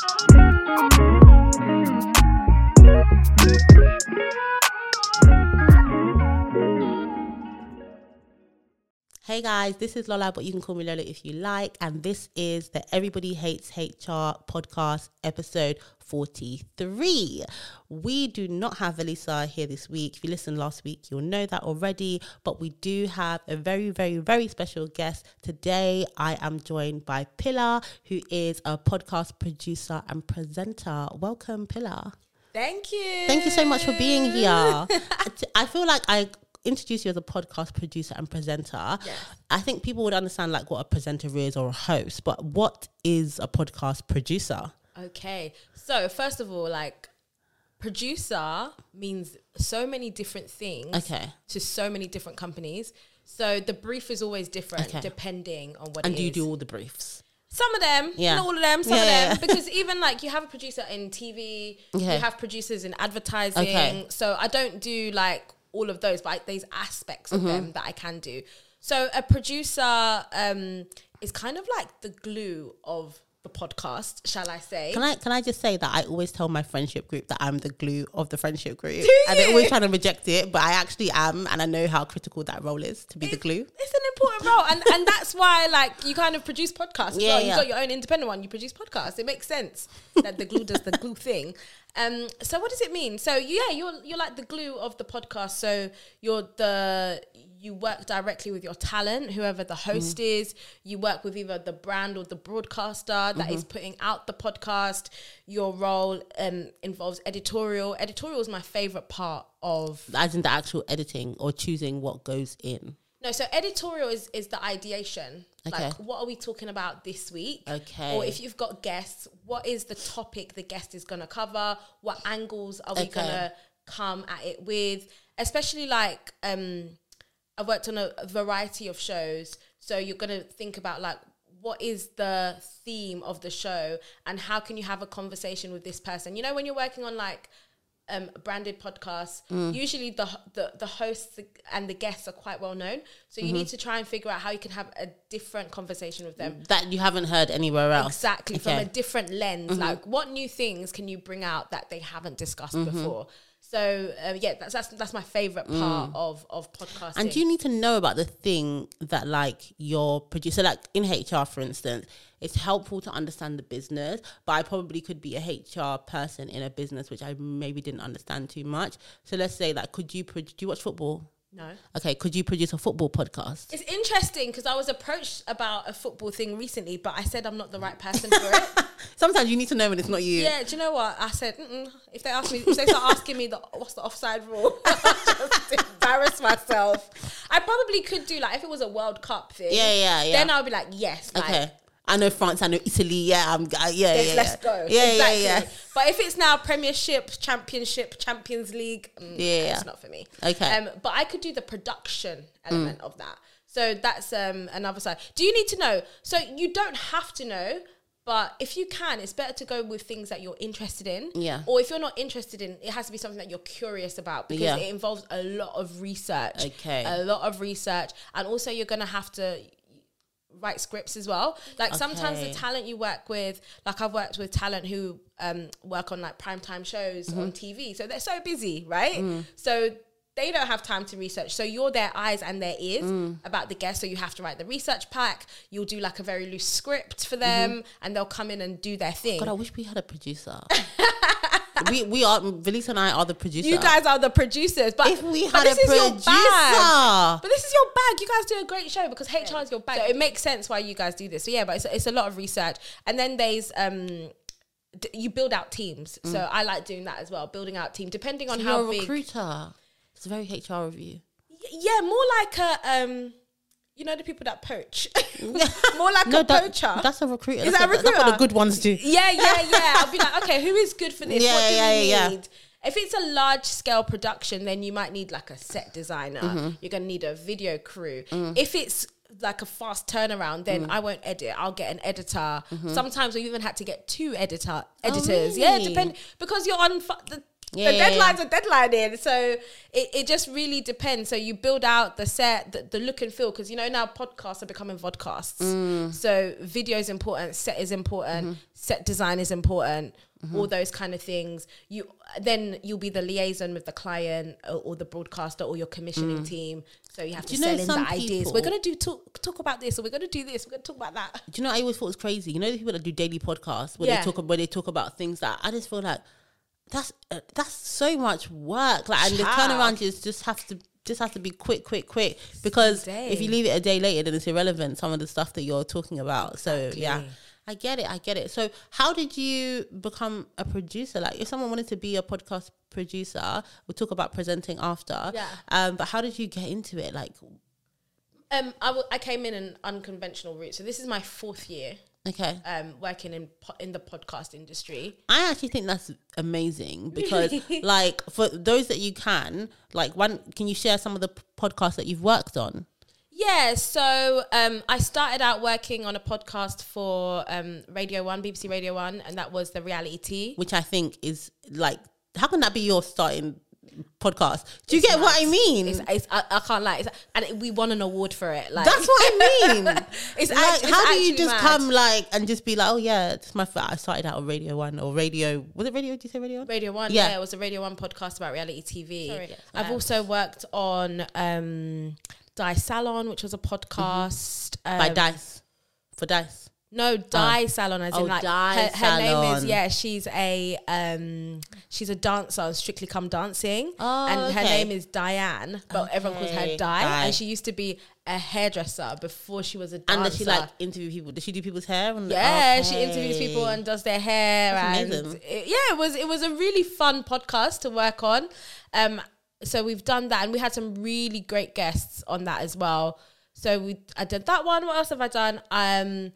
Thank you. Hey guys, this is Lola, but you can call me Lola if you like. And this is the Everybody Hates HR podcast, episode 43. We do not have Velisa here this week. If you listened last week, you'll know that already. But we do have a very, very, very special guest. Today, I am joined by Pilar, who is a podcast producer and presenter. Welcome, Pilar. Thank you. Thank you so much for being here. I feel like I introduce you as a podcast producer and presenter. Yes. I think people would understand like what a presenter is or a host, but what is a podcast producer? Okay. So, first of all, like, producer means so many different things Okay. to so many different companies. So, the brief is always different Okay. depending on what And do you do all the briefs? Some of them, Yeah. not all of them, some Yeah, of them. Because even like you have a producer in TV, Okay. you have producers in advertising. Okay. So I don't do like all of those, but I, there's aspects Mm-hmm. of them that I can do. So a producer um, is kind of like the glue of the podcast, shall I say? Can I can I just say that I always tell my friendship group that I'm the glue of the friendship group, and they're always trying to reject it, but I actually am, and I know how critical that role is to be the glue. It's an important role, and and that's why like you kind of produce podcasts. Yeah, well. yeah. You got your own independent one. You produce podcasts. It makes sense that the glue does the glue thing. Um. So what does it mean? So yeah, you're you're like the glue of the podcast. So you're the you work directly with your talent, whoever the host Mm-hmm. is. You work with either the brand or the broadcaster that is Mm-hmm. putting out the podcast. Your role um involves editorial. Editorial is my favorite part of As in the actual editing or choosing what goes in. no, so editorial is is the ideation. Okay. Like, what are we talking about this week? Okay. Or if you've got guests, what is the topic the guest is going to cover? What angles are we Okay. going to come at it with? Especially like, um, I've worked on a, variety of shows, so you're going to think about like. What is the theme of the show, and how can you have a conversation with this person? You know, when you're working on like um, branded podcasts, Mm. usually the, the the hosts and the guests are quite well known. So you Mm-hmm. need to try and figure out how you can have a different conversation with them. That you haven't heard anywhere else. Exactly from a different lens. Mm-hmm. Like, what new things can you bring out that they haven't discussed before? So uh, yeah, that's, that's that's my favorite part of of podcasting. Mm. And do you need to know about the thing that like your producer, like in HR, for instance, it's helpful to understand the business, but I probably could be a HR person in a business which I maybe didn't understand too much. So let's say like, could you, pro- do you watch football? No. Okay, could you produce a football podcast? It's interesting because I was approached about a football thing recently, but I said I'm not the right person for it. Sometimes you need to know when it's not you. Yeah, do you know what? I said, Mm-mm. if they ask me, if they start asking me the what's the offside rule, just embarrass myself. I probably could do like if it was a World Cup thing. Yeah, yeah, yeah. Then I'll be like, yes, like, Okay. I know France, I know Italy. Yeah, I'm. Yeah, yes, yeah, let's yeah. go. Yeah, exactly. yeah, yeah. But if it's now Premiership, Championship, Champions League, mm, Yeah. it's not for me. Okay. Mm. Um, but I could do the production element of that. So that's um another side. Do you need to know? So you don't have to know. But if you can, it's better to go with things that you're interested in. Yeah. Or if you're not interested in, it has to be something that you're curious about because Yeah. it involves a lot of research. Okay. A lot of research. And also you're gonna have to write scripts as well. Like sometimes the talent you work with, like I've worked with talent who um, work on like primetime shows on mm-hmm. TV. So they're so busy, right? Mm. So they don't have time to research. So you're their eyes and their ears mm. about the guest. So you have to write the research pack. You'll do like a very loose script for them mm-hmm. and they'll come in and do their thing. God, I wish we had a producer. we we are Velisa and I are the producers. you guys are the producers, but if we but had a this is your producer, bag. But this is your bag. You guys do a great show because HR is your bag. So it makes sense why you guys do this. So yeah, but it's, it's a lot of research. And then there's um d- you build out teams. So I like doing that as well, building out team depending on So how you're a big. recruiter. It's a very HR review. Y- Yeah, more like a um you know the people that poach. more like No, a that, poacher. that's a recruiter. Is that's that a That's what the good ones do. Yeah, yeah, yeah. I'll be like, okay, who is good for this? Yeah, what do yeah, we yeah, yeah. need? If it's a large scale production, then you might need like a set designer. Mm-hmm. You're gonna need a video crew. Mm. If it's like a fast turnaround, then I won't edit. I'll get an editor. Sometimes we even had to get two editor editors. Yeah, Mm-hmm. Oh, really? depend because you're on. Fu- the, Yeah, the deadline's a deadline in. So it, it just really depends. So you build out the set, the, the look and feel, because you know now podcasts are becoming vodcasts. Mm. So video is important, set is important, Mm-hmm. set design is important. All those kind of things. You then you'll be the liaison with the client or, or the broadcaster or your commissioning team. So you have to Mm. you sell in the some ideas. We're gonna do talk talk about this, or we're gonna do this. We're gonna talk about that. Do you know? I always thought it was crazy. You know the people that do daily podcasts where Yeah. they talk where they talk about things that I just feel like that's uh, that's so much work. Like, and the turnaround is just have to just have to be quick, quick, quick. Because if you leave it a day later, then it's irrelevant. Some of the stuff that you're talking about. So yeah. I get it. I get it. So, how did you become a producer? Like, if someone wanted to be a podcast producer, we'll talk about presenting after. Yeah. Um, but how did you get into it? Like, Um, I, w- I came in an unconventional route. So this is my fourth year okay. um, working in po- in the podcast industry. I actually think that's amazing because, like, for those that you can, like, one, can you share some of the p- podcasts that you've worked on? Yeah, so um, I started out working on a podcast for um, Radio One, BBC Radio One, and that was the reality tea. Which I think is like, how can that be your starting podcast? Do you get what I mean? It's, it's, I, I can't lie, it's, and it, we won an award for it. Like That's what I mean. It's like, act- it's how do you just mad. come like and just be like, oh yeah, it's my. F- I started out on Radio One or Radio. Was it Radio? Did you say Radio One? Radio One. Yeah. Yeah. it was a Radio One podcast about reality TV. Sorry. I've Yes. also worked on um, Die Salon, which was a podcast By um, Dice for Dice. No, Die Salon, as Oh, in like her, her name is yeah. She's a um, she's a dancer on Strictly Come Dancing, Oh, and her name is Diane, but everyone calls her Okay, Di, and she used to be a hairdresser before she was a dancer. And does she like interview people? Does she do people's hair? And- Yeah, she interviews people and does their hair, That's and it- yeah, it was it was a really fun podcast to work on. Um, so we've done that, and we had some really great guests on that as well. So we I did that one. What else have I done? Um,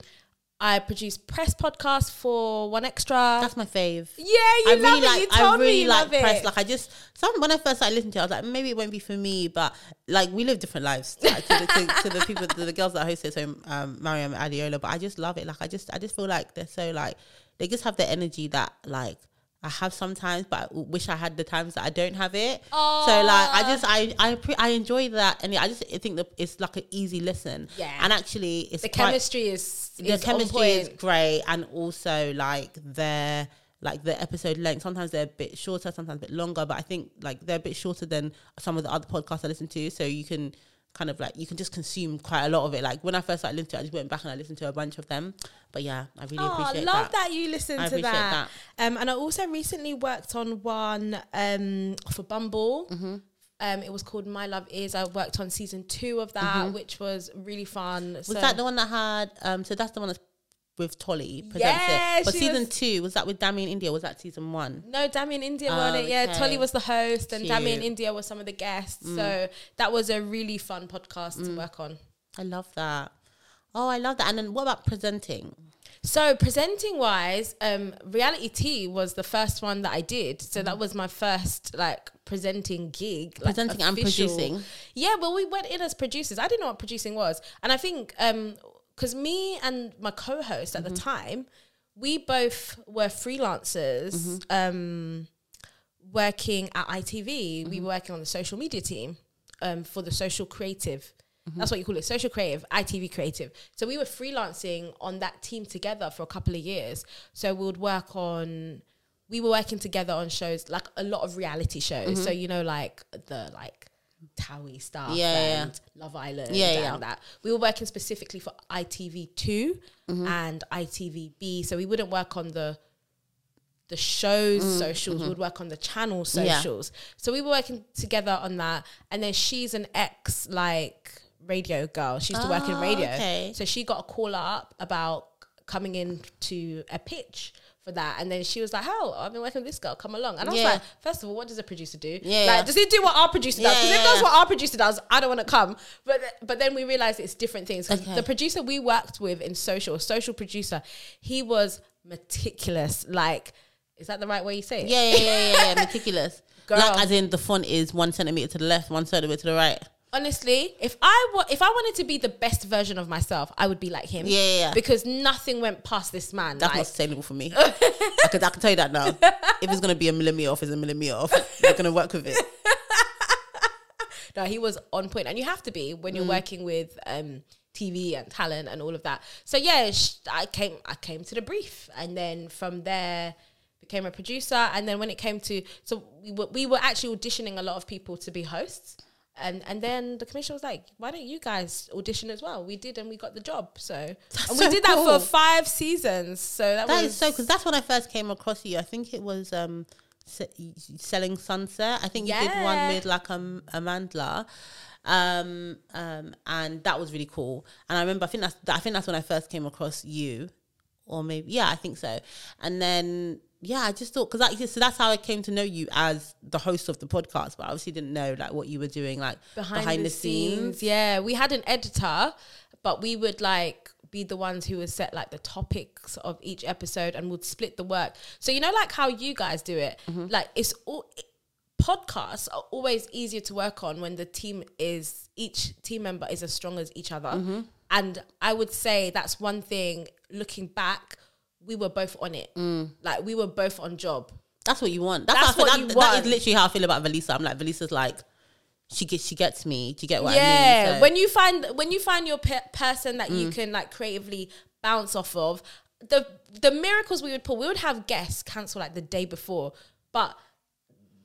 I produce press podcasts for One Extra. That's my fave. yeah, you I love really it. like. you told I really me you like love press. it. Like I just some when I first started listening to, it, I was like, maybe it won't be for me. But like we live different lives like, to, the, to, to the people, to the girls that host it. So um, Mariam Adiola. But I just love it. Like I just, I just feel like they're so like they just have the energy that like. I have sometimes, but I wish I had the times that I don't have it. So like, I just I I pre- I enjoy that, and I just think that it's like an easy listen. Yeah. and actually, it's the quite, chemistry is, the is chemistry on is great and also like their like the episode length sometimes they're a bit shorter sometimes a bit longer but i think like they're a bit shorter than some of the other podcasts i listen to so you can kind of like you can just consume quite a lot of it like when i first started listening to it i just went back and i listened to a bunch of them but yeah i really appreciate. Oh, appreciate love that, that. you listen I to appreciate that. Um, and I also recently worked on one um, for Bumble. Mm-hmm. Um, it was called My Love Is. I worked on season two of that, which was really fun. Mm-hmm. was that the one that had um so that's the one that's with Tolly presents Yeah, it. But season was- two was that with Damien Indiyah? Was that season one? No, Damien Indiyah Oh, won it. Yeah, okay. Tolly was the host, and Damien Cute. Mm. Indiyah was some of the guests. So that was a really fun podcast to work on. I love that. Oh, I love that. And then what about presenting? So presenting wise, um, reality Tea was the first one that I did. So that was my first like presenting gig, like, Presenting and producing. Yeah, well, we went in as producers. I didn't know what producing was, and I think um, because me and my co-host at the mm-hmm. time, we both were freelancers. Mm-hmm. Um, working at ITV, we were working on the social media team um, for the social creative. That's what you call it, social creative, ITV creative. So we were freelancing on that team together for a couple of years. So we would work on, we were working together on shows like a lot of reality shows. So you know, like the like Towie stuff Yeah, yeah, and Love Island Yeah, and yeah. that. We were working specifically for ITV 2 Mm-hmm. and ITVBe. So we wouldn't work on the the show's Mm, socials, mm-hmm. we would work on the channel socials. So we were working together on that. And then she's an ex like radio girl. She used to work in Oh, radio. okay. So she got a call up about coming in to a pitch for that. And then she was like, Hell, I've been working with this girl, come along. And I was Yeah. like, first of all, what does a producer do? Yeah, like, does he do what our producer does? Because yeah, if that's yeah. what our producer does, I don't want to come. But but then we realized it's different things. Okay. The producer we worked with in social, social producer, he was meticulous. Like, is that the right way you say it? Yeah, yeah, yeah, yeah, yeah. meticulous. Girl. Like as in the font is one centimeter to the left, one centimeter to the right. Honestly, if I wa- if I wanted to be the best version of myself, I would be like him. Yeah, yeah, yeah. Because nothing went past this man. That's like, not sustainable for me. I could I can tell you that now. If it's gonna be a millimeter off, it's a millimeter off. You're gonna work with it. no, he was on point, and you have to be when Mm. you're working with um, TV and talent and all of that. So yeah, sh- I came I came to the brief, and then from there became a producer, and then when it came to so we were we were actually auditioning a lot of people to be hosts. And and then the commission was like, "Why don't you guys audition as well?" We did, and we got the job. So and we so did that for five seasons. So that, That was is so because that's when I first came across you. I think it was um se- selling sunset. I think you did one with like um Amandla. Um um and that was really cool. And I remember I think that's I think that's when I first came across you. Or maybe yeah, I think so. And then yeah, I just thought because like, so that's how I came to know you as the host of the podcast, but I obviously didn't know like what you were doing like behind, the, scenes. Yeah, we had an editor, but we would like be the ones who would set like the topics of each episode and would split the work. So you know, like how you guys do it. Mm-hmm. Like it's all podcasts are always easier to work on when the team is each team member is as strong as each other. Mm-hmm. And I would say that's one thing. Looking back, we were both on it. Like we were both on job. That's what you want. That's, That's how I feel- what that, you that want. is literally how I feel about Velisa. I'm like Velisa's like she gets she gets me. Do you get what yeah I mean? So- Mm. when you find when you find your pe- person that you can like creatively bounce off of the the miracles we would pull we would have guests cancel like the day before but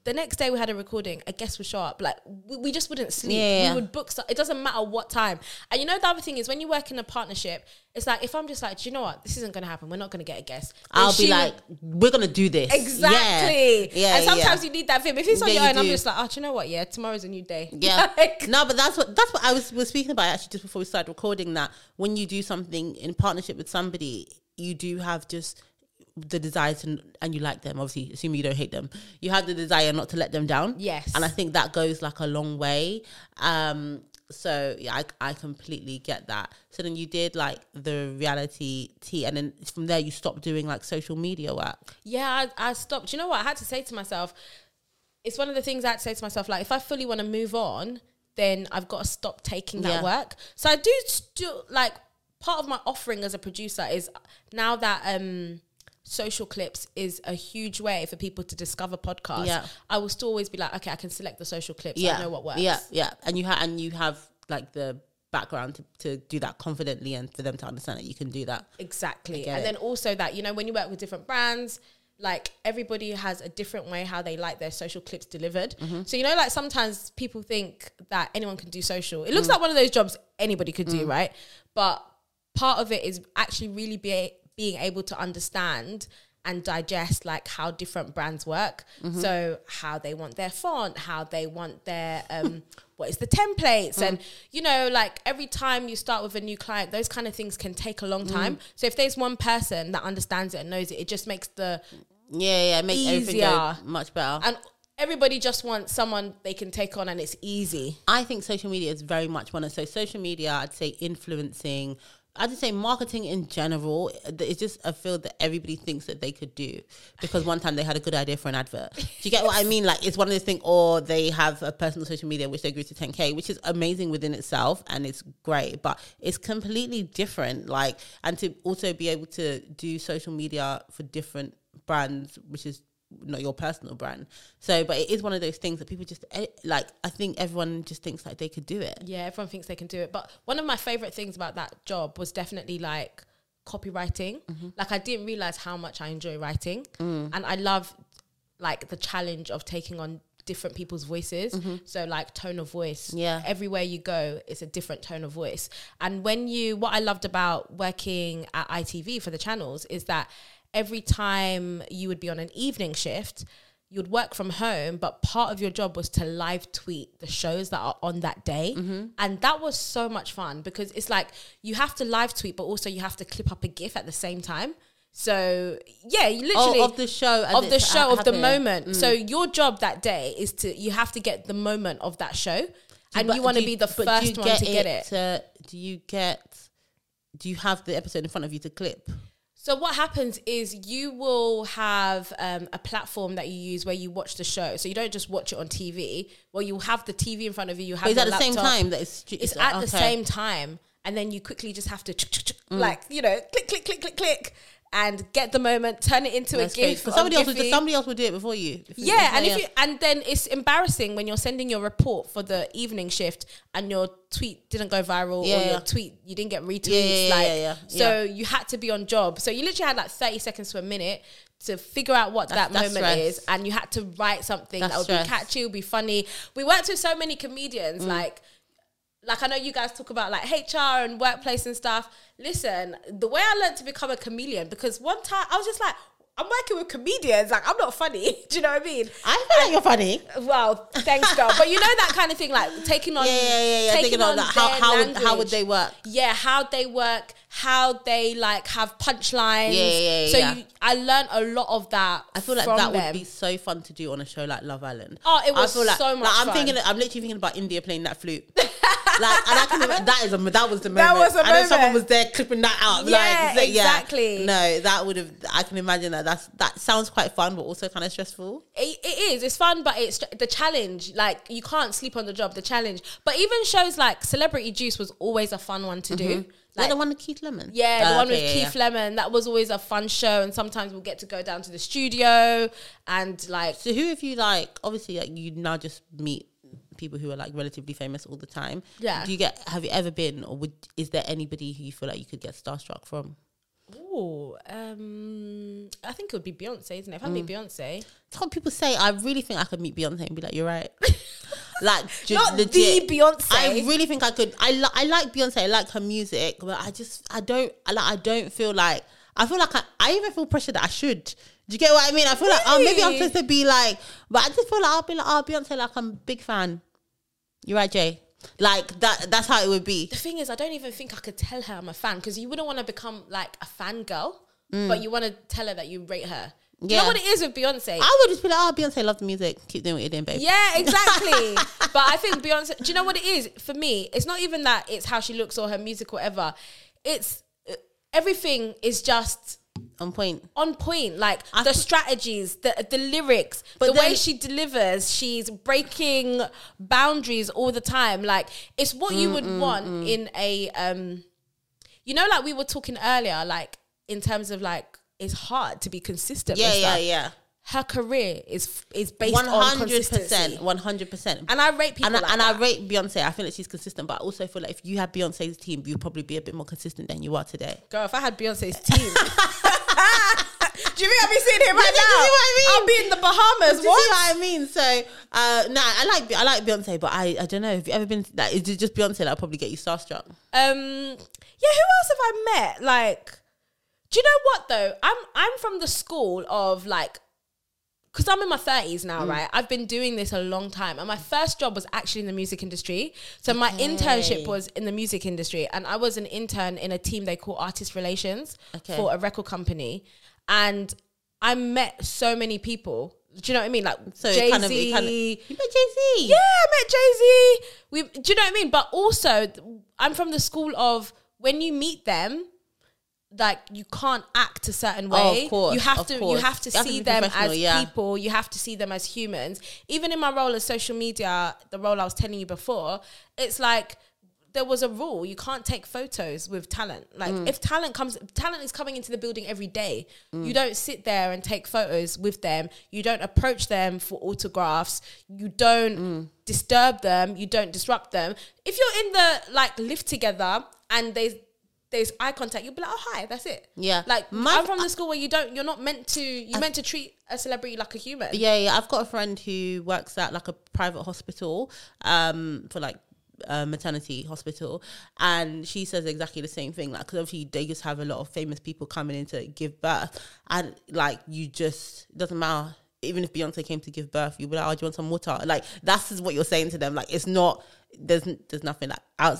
the next day we had a recording a guest would show up. Like we, we just wouldn't sleep. Yeah. we would book stuff it doesn't matter what time. And you know the other thing is when you work in a partnership it's like if i'm just like do you know what? This isn't going to happen. We're not going to get a guest. Then I'll be would- like, we're gonna do this. exactly. Yeah, yeah and sometimes yeah. you need that film if it's on Yeah, your you own i'm just like oh do you know what? Yeah tomorrow's a new day. Yeah. Like- no, but that's what that's what I was was speaking about actually just before we started recording that when you do something in partnership with somebody, you do have just the desire to and you like them, obviously, assuming you don't hate them. You have the desire not to let them down. Yes. And I think that goes like a long way. Um so yeah, I, I completely get that. So then you did like the reality tea, and then from there you stopped doing like social media work. yeah, I, I stopped. You know what? I had to say to myself, it's one of the things I had to say to myself, like, if I fully want to move on, then I've got to stop taking that Yeah. work. So I do still, like, part of my offering as a producer is now that um social clips is a huge way for people to discover podcasts. Yeah. I will still always be like, okay, I can select the social clips. Yeah. I know what works. Yeah, yeah, and you have and you have like the background to, to do that confidently and for them to understand that you can do that. Exactly. And it. then also that, you know, when you work with different brands, like everybody has a different way how they like their social clips delivered. Mm-hmm. So, you know, like sometimes people think that anyone can do social. It Mm. looks like one of those jobs anybody could do, right? But part of it is actually really be, being able to understand and digest like how different brands work. Mm-hmm. So how they want their font, how they want their um what is the templates Mm. and you know like every time you start with a new client those kind of things can take a long Mm. time. So if there's one person that understands it and knows it, it just makes the Yeah, yeah, make everything go Easier. much better. and everybody just wants someone they can take on and it's easy. I think social media is very much one of so social media. I'd say influencing. I'd say marketing in general. It's just a field that everybody thinks that they could do because one time they had a good idea for an advert. Do you get what I mean? Like it's one of those things, or they have a personal social media which they grew to 10k, which is amazing within itself and it's great, but it's completely different. Like and to also be able to do social media for different brands, which is not your personal brand. So, but it is one of those things that people just eh, like. I think everyone just thinks like they could do it. Yeah, everyone thinks they can do it. But one of my favorite things about that job was definitely like copywriting. Mm-hmm. Like I didn't realize how much I enjoy writing, Mm. and I love like the challenge of taking on different people's voices. So like tone of voice. Mm-hmm. Yeah. Everywhere you go, it's a different tone of voice. And when you, what I loved about working at ITV for the channels is that every time you would be on an evening shift. You would work from home, but part of your job was to live tweet the shows that are on that day. Mm-hmm. And that was so much fun because it's like you have to live tweet, but also you have to clip up a GIF at the same time. So, yeah, you oh, literally Oh, of the show, of the show of the moment. Mm. So your job that day is to you have to get the moment of that show, and But you want to be the do you first one to get it. to- do you get? Do you have the episode in front of you to clip? So what happens is you will have um, a platform that you use where you watch the show. So you don't just watch it on TV. Well, you have the TV in front of you. You have is the at the same time that it's It's at the same time, and then you quickly just have to Mm. like you know click click click click click and get the moment, turn it into That's a crazy. GIF. 'Cause on somebody else would somebody else would do it before you. Yeah, and yeah. if you and then it's embarrassing when you're sending your report for the evening shift and your tweet didn't go viral Yeah, or yeah. your tweet you didn't get retweets. Yeah, yeah, yeah, like so you had to be on job. So you literally had like 30 seconds to a minute to figure out what that That's- that's moment stress. is and you had to write something That's that would stress. be catchy, would be funny. We worked with so many comedians Mm. like like I know you guys talk about like HR and workplace and stuff. Listen, the way I learned to become a chameleon because one time I was just like, I'm working with comedians. Like I'm not funny. Do you know what I mean? I feel like you're funny. Well, thanks, girl. But you know that kind of thing, like taking on, Yeah, yeah, yeah, yeah. taking Thinking of on that, how how would, how would they work? Yeah, how they work, how they like have punchlines. Yeah, yeah, yeah, So yeah. You, I learned a lot of that. I feel like that them. would be so fun to do on a show like Love Island. Oh, it I was feel like, so much Like, I'm fun. thinking, I'm literally thinking about Indiyah playing that flute. like, and I can, imagine- that is a that was the moment. That was a I know someone was there clipping that out. Yeah, like, exactly. No, that would have. I can imagine that. That's that sounds quite fun, but also kind of stressful. it, it is. It's fun, but it's the challenge. Like you can't sleep on the job. The challenge. But even shows like Celebrity Juice was always a fun one to do. Mm-hmm. Like the one with Keith Lemon. Yeah, the Oh, one okay, with yeah, Keith yeah. Lemon. That was always a fun show, and sometimes we'll get to go down to the studio and like. So who have you like? Obviously, like you now just meet people who are like relatively famous all the time. Yeah. Do you get? Have you ever been, or would? Is there anybody who you feel like you could get starstruck from? Oh, um, I think it would be Beyonce, isn't it? If I meet Mm. Beyonce, Some people say I really think I could meet Beyonce and be like, "You're right." like ju- not legit. the Beyonce. I really think I could. I li- I like Beyonce. I like her music, but I just I don't. I like. I don't feel like. I feel like I, I even feel pressure that I should. Do you get what I mean? I feel like oh maybe I'm supposed to be like, but I just feel like I'll be like oh Beyonce like I'm a big fan. You're right, Jay. Like that. That's how it would be. the thing is, I don't even think I could tell her I'm a fan because you wouldn't want to become like a fan girl, Mm. but you want to tell her that you rate her. Do you know what it is with Beyonce? I would just be like oh Beyonce love the music. Keep doing what you're doing, babe. Yeah, exactly. but I think Beyonce. Do you know what it is for me? It's not even that it's how she looks or her music, or whatever. It's uh, everything is just On point. on point. Like I the f- strategies, the the lyrics, But the way she delivers. She's breaking boundaries all the time. Like it's what you would Mm, want in a um. You know, like we were talking earlier, like in terms of like it's hard to be consistent. Yeah, yeah, yeah. Her career is is based One on hundred consistency. One hundred percent. And I rate people and I, like and. I rate Beyonce. I feel like she's consistent, but I also feel like if you had Beyonce's team, you'd probably be a bit more consistent than you are today. Girl, if I had Beyonce's team. Do you think I'd be sitting here right now? do you see what I mean? I'll be in the Bahamas. Do you What? see what I mean? So, uh, nah, I like I like Beyonce, but I I don't know. Have you ever been like? Is it just Beyonce that'll probably get you starstruck? Um, yeah. Who else have I met? Like, do you know what though? I'm I'm from the school of like. Because I'm in my 30s now, Mm. right? I've been doing this a long time. And my first job was actually in the music industry. So my internship was in the music industry. And I was an intern in a team they call Artist Relations Okay. for a record company. And I met so many people. Do you know what I mean? Like So Jay it kind of, kind of, Z. you met Jay Z. Yeah, I met Jay Z. We, do you know what I mean? But also, I'm from the school of when you meet them, like you can't act a certain Oh, way. course, you have to. course. You have to You have to see them as yeah. people. You have to see them as humans. Even in my role as social media, the role I was telling you before, it's like there was a rule you can't take photos with talent like Mm. if talent comes talent is coming into the building every day Mm. you don't sit there and take photos with them you don't approach them for autographs you don't Mm. disturb them you don't disrupt them if you're in the like lift together and there's there's eye contact you'll be like oh hi that's it Yeah. like My- i'm from the school where you don't you're not meant to you're meant to treat a celebrity like a human Yeah, yeah. I've got a friend who works at like a private hospital, um, for like a maternity hospital, and she says exactly the same thing. Like, because obviously they just have a lot of famous people coming in to give birth, and like you just it doesn't matter. Even if Beyonce came to give birth, you'd be like, "Oh, do you want some water?" Like that's what you're saying to them. Like it's not there's there's nothing like out,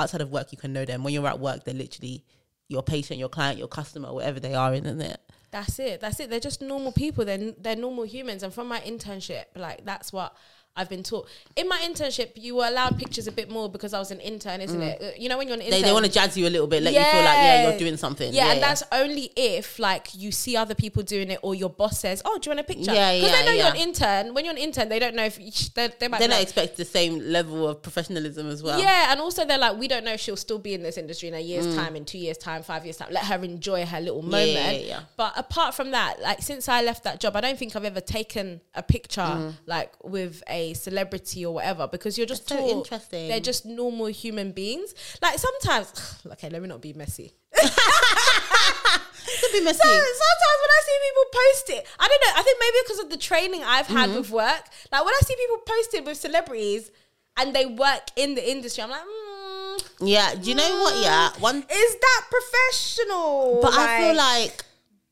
outside of work you can know them. When you're at work, they're literally your patient, your client, your customer, whatever they are, isn't it? That's it. That's it. They're just normal people. They're they're normal humans. And from my internship, like that's what I've been taught. In my internship, you were allowed pictures a bit more because I was an intern, isn't it? Uh, You know, when you're an intern, They, they want to jazz you a little bit, let you feel like yeah, you're doing something. Yeah, and that's only if like you see other people doing it or your boss says, "Oh, do you want a picture?" Yeah, Because yeah, they know yeah. you're an intern. When you're an intern, they don't know if you, they, they might They don't expect the same level of professionalism as well. yeah, and also they're like, we don't know if she'll still be in this industry in a year's Mm. time, in two years' time, five years' time. Let her enjoy her little moment. yeah, yeah. But apart from that, like since I left that job, I don't think I've ever taken a picture Mm. like with a celebrity or whatever because you're just That's so interesting. they're just normal human beings. Like sometimes, okay, let me not be messy. Could be messy. So, sometimes when I see people post it, I don't know. I think maybe because of the training I've had Mm-hmm. with work, like when I see people post it with celebrities and they work in the industry, I'm like, mm, yeah. Do you know what? Yeah. One is that professional? But I feel like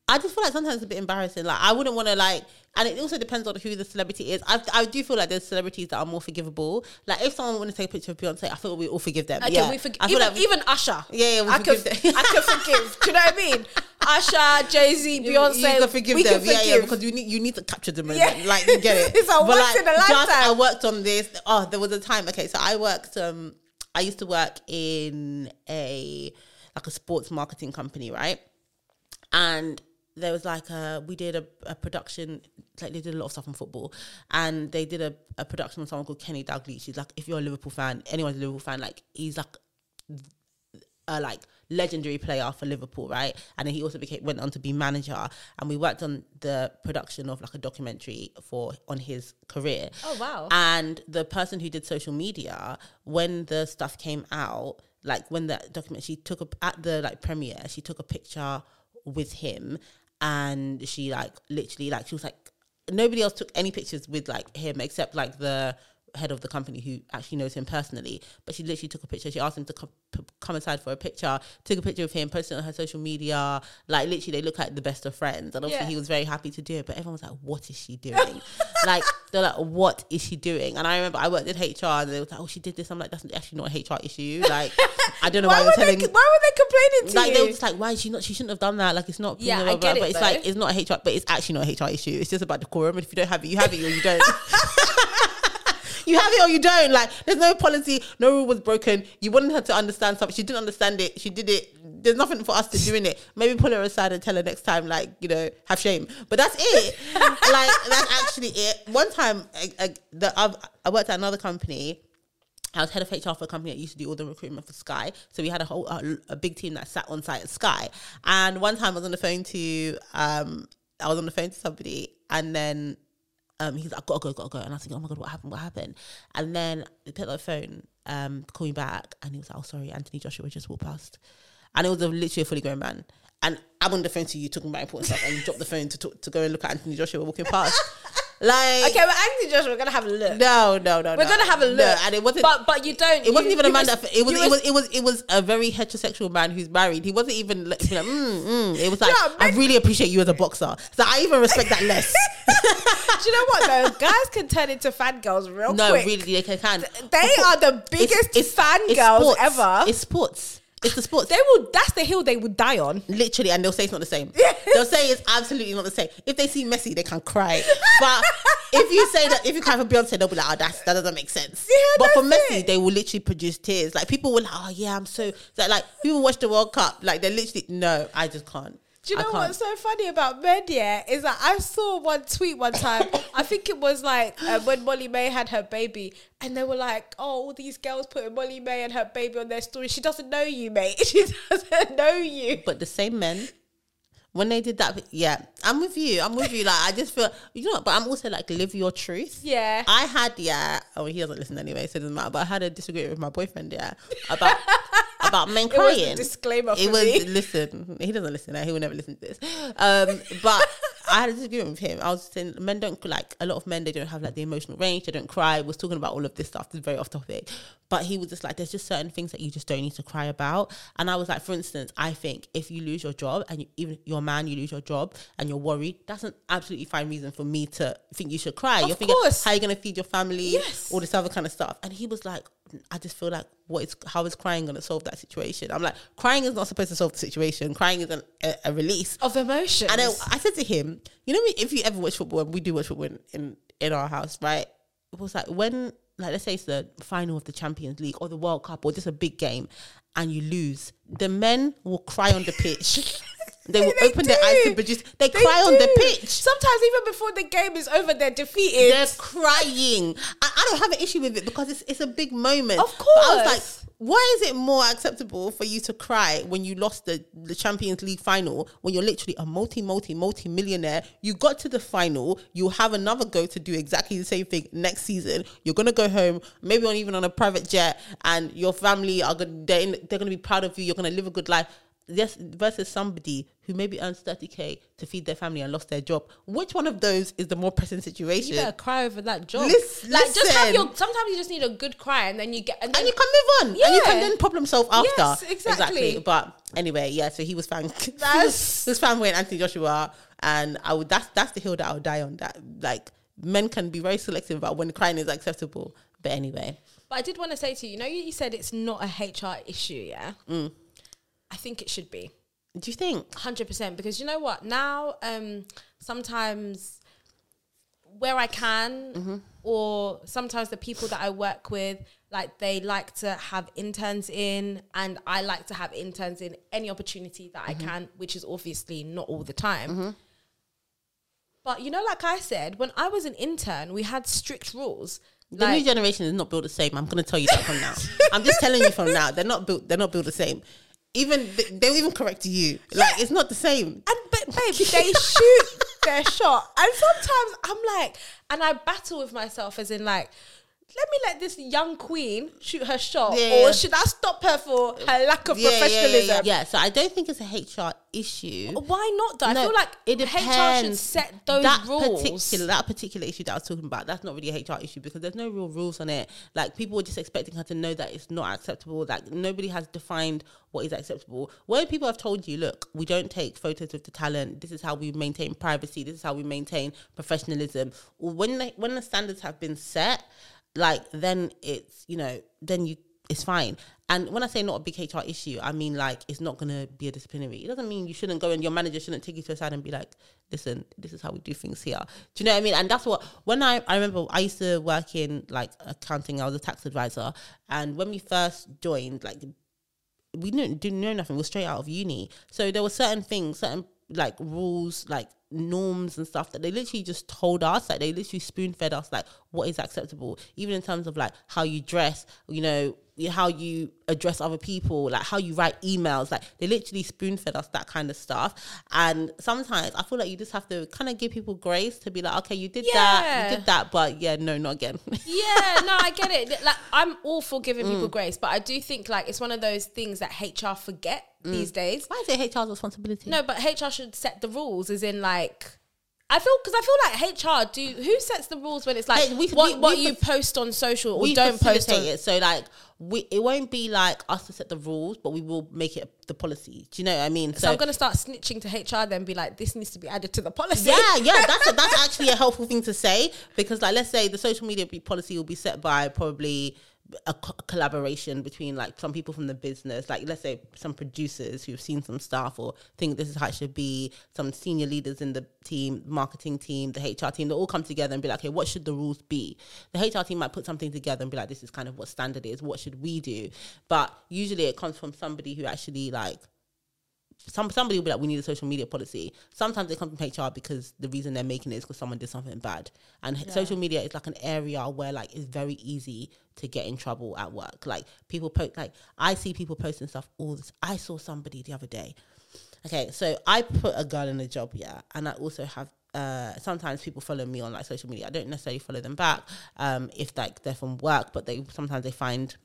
I just feel like sometimes it's a bit embarrassing. Like I wouldn't want to like, and it also depends on who the celebrity is. I, I do feel like there's celebrities that are more forgivable. Like if someone want to take a picture of Beyonce, I feel we all forgive them. Okay, yeah. we forgive even, like even Usher. Yeah, yeah, we I can, forgive them. I can forgive. Do you know what I mean? Usher, Jay Z, Beyonce. you can forgive we them. can Yeah, forgive. yeah, because you need you need to capture the moment. Yeah. Like you get it. It's a But, once like, in a just- lifetime. I worked on this. Oh, there was a time. Okay, so I worked. Um, I used to work in a like a sports marketing company, right? and there was like a we did a, a production like they did a lot of stuff on football and they did a, a production on someone called Kenny Dalglish he's like if you're a Liverpool fan anyone's a Liverpool fan like he's like a like legendary player for Liverpool, right? And then he also became went on to be manager. And we worked on the production of like a documentary for on his career. Oh, wow. And the person who did social media, when the stuff came out, like when the document, she took a at the like premiere, she took a picture with him, and she like literally like she was like nobody else took any pictures with like him except like the head of the company who actually knows him personally. But she literally took a picture. She asked him to come, p- come aside for a picture. Took a picture of him, posted it on her social media. Like literally, they look like the best of friends. And obviously, Yeah. he was very happy to do it. But everyone was like, "What is she doing?" like they're like, "What is she doing?" And I remember I worked in HR, and they were like, "Oh, she did this." I'm like, "That's actually not a HR issue." Like I don't know why, Why were, they, telling. why were they complaining to like they were just like, why is she not? She shouldn't have done that. Like it's not. Yeah, blah, I blah, get it, But it's like it's not a HR. But it's actually not a HR issue. It's just about decorum. And if you don't have it, you have it or you don't. You have it or you don't. Like, there's no policy, no rule was broken. You wanted her to understand something. She didn't understand it. She did it. There's nothing for us to do in it. Maybe pull her aside and tell her next time, like, you know, have shame. But that's it. like, that's actually it. One time, I, I, the, I've, I worked at another company. I was head of HR for a company that used to do all the recruitment for Sky. So we had a whole a, a big team that sat on site at Sky. And one time I was on the phone to um I was on the phone to somebody and then um he's like, I gotta go, gotta go. And I was thinking, oh my god, what happened? What happened? And then he picked up the phone, um, called me back and he was like, Oh sorry, Anthony Joshua just walked past. And it was a, literally a fully grown man. And I'm on the phone to you talking about important stuff and you drop the phone to talk, to go and look at Anthony Joshua walking past. Like okay, well, Anthony Joshua, we're gonna have a look. no, no, no. We're no. gonna have a look. No, and it wasn't. But but you don't. it wasn't even a man res- that it was, you it was it was it was a very heterosexual man who's married. He wasn't even like, like mm, mm. it was like Yeah, I really appreciate you as a boxer. So I even respect that less. Do you know what though? Guys can turn into fangirls real no, quick. No, really, they can. They are the biggest It's fangirls sports. ever. It's sports. It's the sports. They will. That's the hill they would die on. Literally, and they'll say it's not the same. They'll say it's absolutely not the same. If they see Messi, they can cry. But if you say that, if you cry for Beyonce, they'll be like, "Oh, that's that doesn't make sense." Yeah, but for Messi, it. they will literally produce tears. Like people will, like, "Oh yeah, I'm so." so like people watch the World Cup, like they're literally no, I just can't. Do you know what's so funny about men? Yeah, is that I saw one tweet one time. I think it was like uh, when Molly-Mae had her baby, and they were like, "Oh, all these girls putting Molly-Mae and her baby on their story. She doesn't know you, mate. She doesn't know you." But the same men, when they did that, yeah, I'm with you. I'm with you. Like I just feel, you know, but I'm also like live your truth. Yeah. I had yeah. Oh, he doesn't listen anyway, so it doesn't matter. But I had a disagreement with my boyfriend. Yeah, about about men It was crying. disclaimer It for was me. listen. He doesn't listen. He will never listen to this. Um, but I had a disagreement with him. I was saying men don't like a lot of men. They don't have like the emotional range. They don't cry. We was talking about all of this stuff. This is very off topic. But he was just like, there's just certain things that you just don't need to cry about. And I was like, for instance, I think if you lose your job and you, even your man, you lose your job and you're worried, that's an absolutely fine reason for me to think you should cry. Of you're thinking course. how you're gonna feed your family, Yes. all this other kind of stuff. And he was like, I just feel like what is how is crying gonna solve that situation? I'm like, crying is not supposed to solve the situation. Crying is an, a, a release. Of emotions. And I, I said to him, you know, me if you ever watch football, we do watch football in, in, in our house, right? it was like when like let's say it's the final of the Champions League or the World Cup or just a big game and you lose, the men will cry on the pitch. they will They open their eyes to do. produce. They, They cry on the pitch. Sometimes even before the game is over, they're defeated. They're crying. I, I don't have an issue with it because it's it's a big moment. Of But I was like, why is it more acceptable for you to cry when you lost the, the Champions League final when you're literally a multi, multi, multi millionaire? You got to the final, you have another go to do exactly the same thing next season. You're gonna go home, maybe on even on a private jet, and your family are gonna they're, in, they're gonna be proud of you. You're gonna live a good life. Yes, versus somebody who maybe earns 30k to feed their family and lost their job. Which one of those is the more pressing situation? You better cry over that job. Lis- like just have your. Sometimes you just need a good cry, and then you get. And, then, and you can move on and you can then problem solve after Yes, exactly. but anyway yeah so he was fan he was, he was Anthony Joshua and I would that's that's the hill that I'll die on that like men can be very selective about when crying is acceptable but anyway But I did want to say to you, you know, you said it's not a HR issue, yeah. Mm. I think it should be do you think hundred percent because you know what? Now, um, sometimes where I can, Mm-hmm. or sometimes the people that I work with, like they like to have interns in, and I like to have interns in any opportunity that Mm-hmm. I can, which is obviously not all the time. But you know, like I said, when I was an intern, we had strict rules. the Like, new generation is not built the same I'm going to tell you that from now I'm just telling you from now they're not built they're not built the same even they'll even correct you. Like it's not the same. And but babe, they shoot their shot. And sometimes I'm like, and I battle with myself as in like, let me let this young queen shoot her shot, Yeah. or should I stop her for her lack of yeah, professionalism? yeah, yeah so I don't think it's a HR issue Why not? Though I feel like it HR should set those that rules. Particular, that particular issue that I was talking about, that's not really a HR issue because there's no real rules on it. Like people were just expecting her to know that it's not acceptable. Like nobody has defined what is acceptable. When people have told you, look, we don't take photos of the talent. This is how we maintain privacy. This is how we maintain professionalism. When the, when the standards have been set, like then it's you know then you it's fine. And when I say not a big HR issue, I mean like it's not gonna be a disciplinary. It doesn't mean you shouldn't go and your manager shouldn't take you to a side and be like, listen, this is how we do things here. Do you know what I mean? And that's what when I I remember I used to work in like accounting. I was a tax advisor, and when we first joined, like we didn't didn't know nothing. We were straight out of uni, so there were certain things, certain like rules, like norms and stuff that they literally just told us. Like they literally spoon fed us like what is acceptable, even in terms of like how you dress, you know, how you address other people, like how you write emails. Like they literally spoon fed us that kind of stuff. And sometimes I feel like you just have to kind of give people grace to be like, okay, you did that, you did that, but yeah, no, not again. yeah, no, I get it. Like I'm all for giving Mm. people grace, but I do think like it's one of those things that HR forget Mm. these days. Why is it HR's responsibility? No, but HR should set the rules, as in like. I feel because I feel like HR do who sets the rules when it's like Hey, we- what we- what we you post on social or we don't post on it. So like we it won't be like us to set the rules, but we will make it the policy. Do you know what I mean? So, I'm gonna start snitching to HR then be like, this needs to be added to the policy. yeah, yeah, that's a, that's actually a helpful thing to say because, like, let's say the social media policy will be set by probably a co- collaboration between like some people from the business, like let's say some producers who've seen some stuff or think this is how it should be, some senior leaders in the team, marketing team, the HR team, they all come together and be like, okay, what should the rules be? The HR team might put something together and be like, this is kind of what standard is. What should we do? But usually it comes from somebody who actually like some somebody will be like, we need a social media policy. Sometimes they come from HR because the reason they're making it is because someone did something bad. And h social media is like an area where like it's very easy to get in trouble at work. Like people post, like I see people posting stuff all this. I saw somebody the other day. Okay, so I put a girl in a job, yeah, and I also have. Uh, sometimes people follow me on like social media. I don't necessarily follow them back um, if like they're from work, but they sometimes they find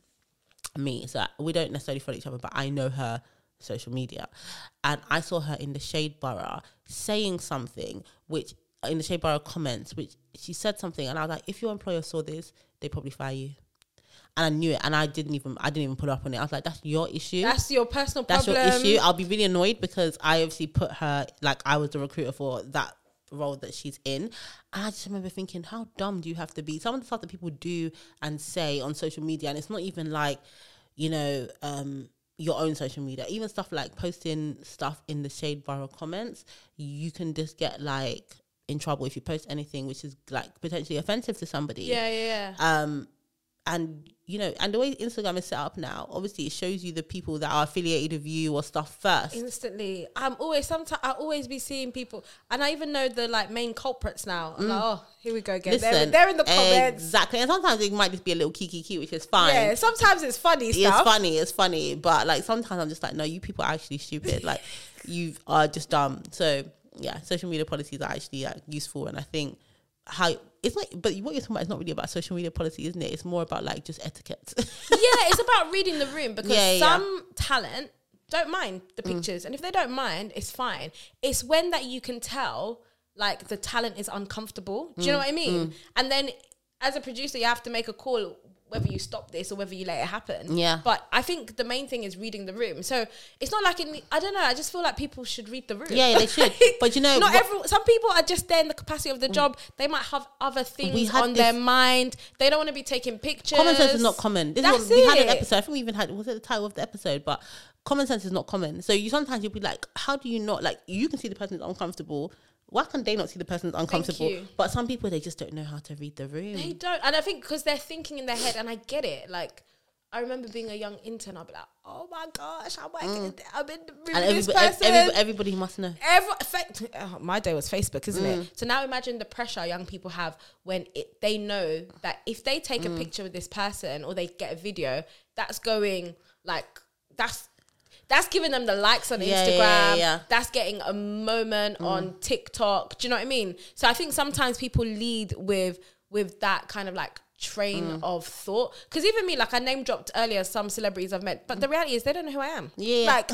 me. So we don't necessarily follow each other, but I know her social media. And I saw her in the Shade Room saying something, which in the Shade Room comments, which she said something, and I was like, if your employer saw this, they probably fire you. And I knew it, and I didn't even I didn't even put up on it. I was like, that's your issue. That's your personal That's problem. your issue. I'll be really annoyed because I obviously put her like I was the recruiter for that role that she's in. And I just remember thinking, how dumb do you have to be? Some of the stuff that people do and say on social media, and it's not even like, you know, um, your own social media, even stuff like posting stuff in the Shade Room comments, you can just get like in trouble if you post anything which is like potentially offensive to somebody. Yeah, yeah, yeah. Um, and you know, and the way Instagram is set up now, obviously it shows you the people that are affiliated with you or stuff first. Instantly, I'm always sometimes I always be seeing people, and I even know the like main culprits now. I'm like, oh, here we go again. they're, Mm. Listen, they're in the comments. exactly, and sometimes it might just be a little kiki kiki, which is fine. Yeah, sometimes it's funny it's stuff. funny, it's funny, but like sometimes I'm just like, no, you people are actually stupid. like you are just dumb. So yeah, social media policies are actually like, useful, and I think how it's like, but what you're talking about is not really about social media policy, isn't it? It's more about like just etiquette. yeah, it's about reading the room because Yeah, yeah. Mm. some talent don't mind the pictures, and if they don't mind, it's fine. It's when that you can tell like the talent is uncomfortable. Do you know Mm, what I mean? And then as a producer, you have to make a call whether you stop this or whether you let it happen. Yeah. But I think the main thing is reading the room. So it's not like in I don't know. I just feel like people should read the room. Yeah, they should. But you know, not every. Some people are just there in the capacity of the mm. job. They might have other things on their mind. They don't want to be taking pictures. common sense is not common. This That's is what, we had an episode. I think we even had was it the title of the episode, but common sense is not common. So you sometimes you'll be like, how do you not like you can see the person is uncomfortable. Why can they not see the person's uncomfortable? But some people they just don't know how to read the room. They don't, and I think because they're thinking in their head, and I get it. Like I remember being a young intern, I'll be like, "Oh my gosh, I'm working. in- I'm in the room Mm. and with this everybody, person." everybody, everybody must know. Every, effect, oh, my day was Facebook, isn't Mm. it? So now imagine the pressure young people have when it, they know that if they take Mm. a picture with this person or they get a video, that's going like that's that's giving them the likes on Yeah, Instagram. yeah, yeah. That's getting a moment on TikTok. Do you know what I mean? So I think sometimes people lead with with that kind of like train Mm. of thought. Because even me, like I name dropped earlier some celebrities I've met, but the reality is they don't know who I am. Yeah. Like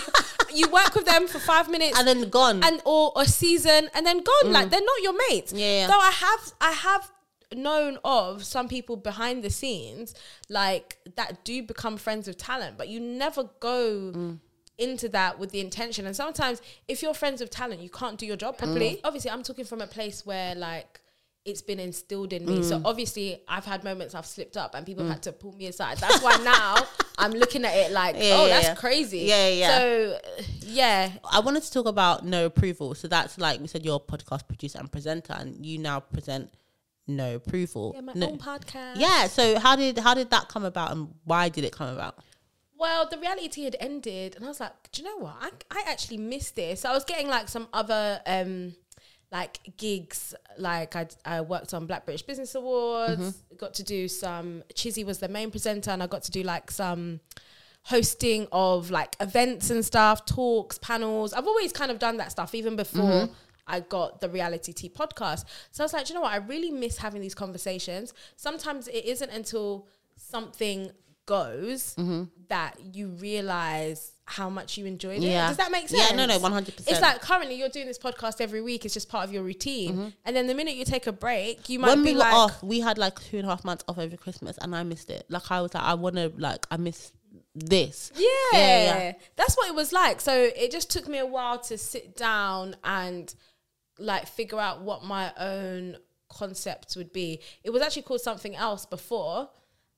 you work with them for five minutes And then gone. and or a season and then gone. Like they're not your mates. Mm. Yeah, yeah. Though I have I have known of some people behind the scenes like that do become friends with talent, but you never go Mm. into that with the intention. And sometimes if you're friends with talent, you can't do your job properly. Mm. Obviously, I'm talking from a place where like it's been instilled in me. Mm. So obviously I've had moments I've slipped up and people have had to pull me aside. That's why now I'm looking at it like, Yeah, oh, yeah, that's yeah. crazy. Yeah, yeah. So yeah, I wanted to talk about no approval. So that's like we said, you're a podcast producer and presenter, and you now present no approval. yeah, my No- own podcast. Yeah. So how did how did that come about, and why did it come about? Well, the reality had ended, and I was like, do you know what? I, I actually missed this. So I was getting like some other um like gigs. Like I I worked on Black British Business Awards. Got to do some. Chizzy was the main presenter, and I got to do like some hosting of like events and stuff, talks, panels. I've always kind of done that stuff even before. I got the reality Tea podcast. So I was like, you know what? I really miss having these conversations. Sometimes it isn't until something goes mm-hmm. that you realize how much you enjoyed it. Yeah. Does that make sense? Yeah, no, no, 100%. It's like currently you're doing this podcast every week. It's just part of your routine. Mm-hmm. And then the minute you take a break, you might when be we were like, off, we had like two and a half months off over Christmas, and I missed it. Like I was like, I want to like I miss this. Yeah, Yeah, yeah. that's what it was like. So it just took me a while to sit down and like figure out what my own concepts would be. It was actually called something else before.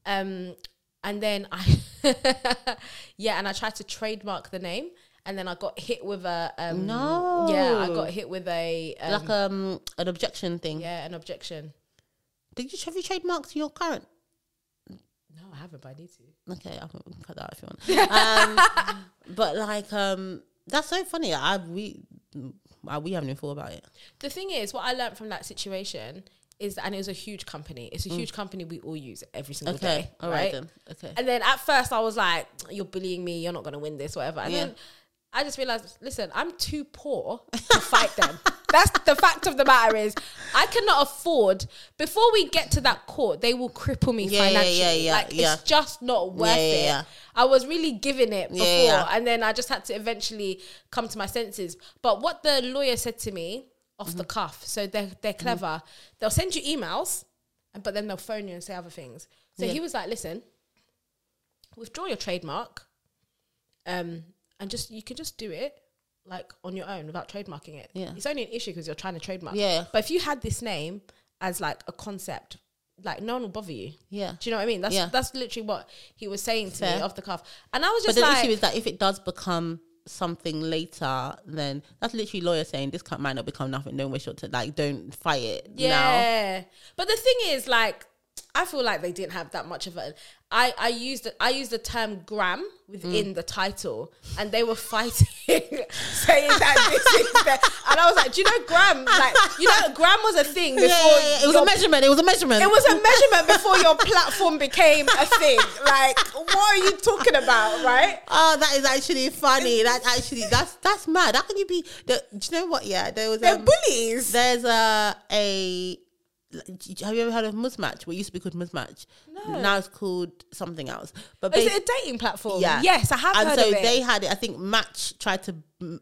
Um, and then I, yeah, and I tried to trademark the name, and then I got hit with a um, No. yeah, I got hit with a um, like um an objection thing. yeah, an objection. Did you have you trademarked your current? No, I haven't, but I need to. Okay, I can cut that out if you want. um, but like um, that's so funny. I we we haven't thought about it. The thing is, what I learned from that situation is, and it was a huge company. It's a huge company we all use every single Mm. Okay, day. all right then. Okay. And then at first I was like, "You're bullying me. You're not gonna win this, whatever." And Yeah. then I just realized, listen, I'm too poor to fight them. That's the fact of the matter is, I cannot afford. Before we get to that court, they will cripple me Yeah, financially. yeah, yeah, like yeah. it's just not worth it. I was really giving it before, and then I just had to eventually come to my senses. But what the lawyer said to me off Mm-hmm. the cuff, so they're they're clever. They'll send you emails, but then they'll phone you and say other things. So he was like, "Listen, withdraw your trademark, um, and just you can just do it." Like on your own without trademarking it. Yeah. It's only an issue because you're trying to trademark. Yeah. But if you had this name as like a concept, like no one will bother you. Yeah. Do you know what I mean? That's Yeah. that's literally what he was saying to me off the cuff. And I was But just the like, issue is that if it does become something later, then that's literally lawyer saying this cut might not become nothing. Don't wish to like, don't fight it now. Yeah. But the thing is, like, I feel like they didn't have that much of a. I I used I used the term gram within Mm. the title, and they were fighting, saying that this is the, and I was like, do you know gram? Like, you know, gram was a thing before. Yeah, yeah, yeah. It was a measurement. It was a measurement. It was a measurement before your platform became a thing. Like, what are you talking about, right? Oh, that is actually funny. That's actually that's that's mad. How can you be? The, do you know what? Yeah, there was. They're Um, bullies. there's a a. Have you ever heard of Muzmatch? What used to be called Muzmatch. No. Now it's called something else. But Is it a dating platform? Yeah. Yes, I have and heard so of it. they had it. I think Match tried to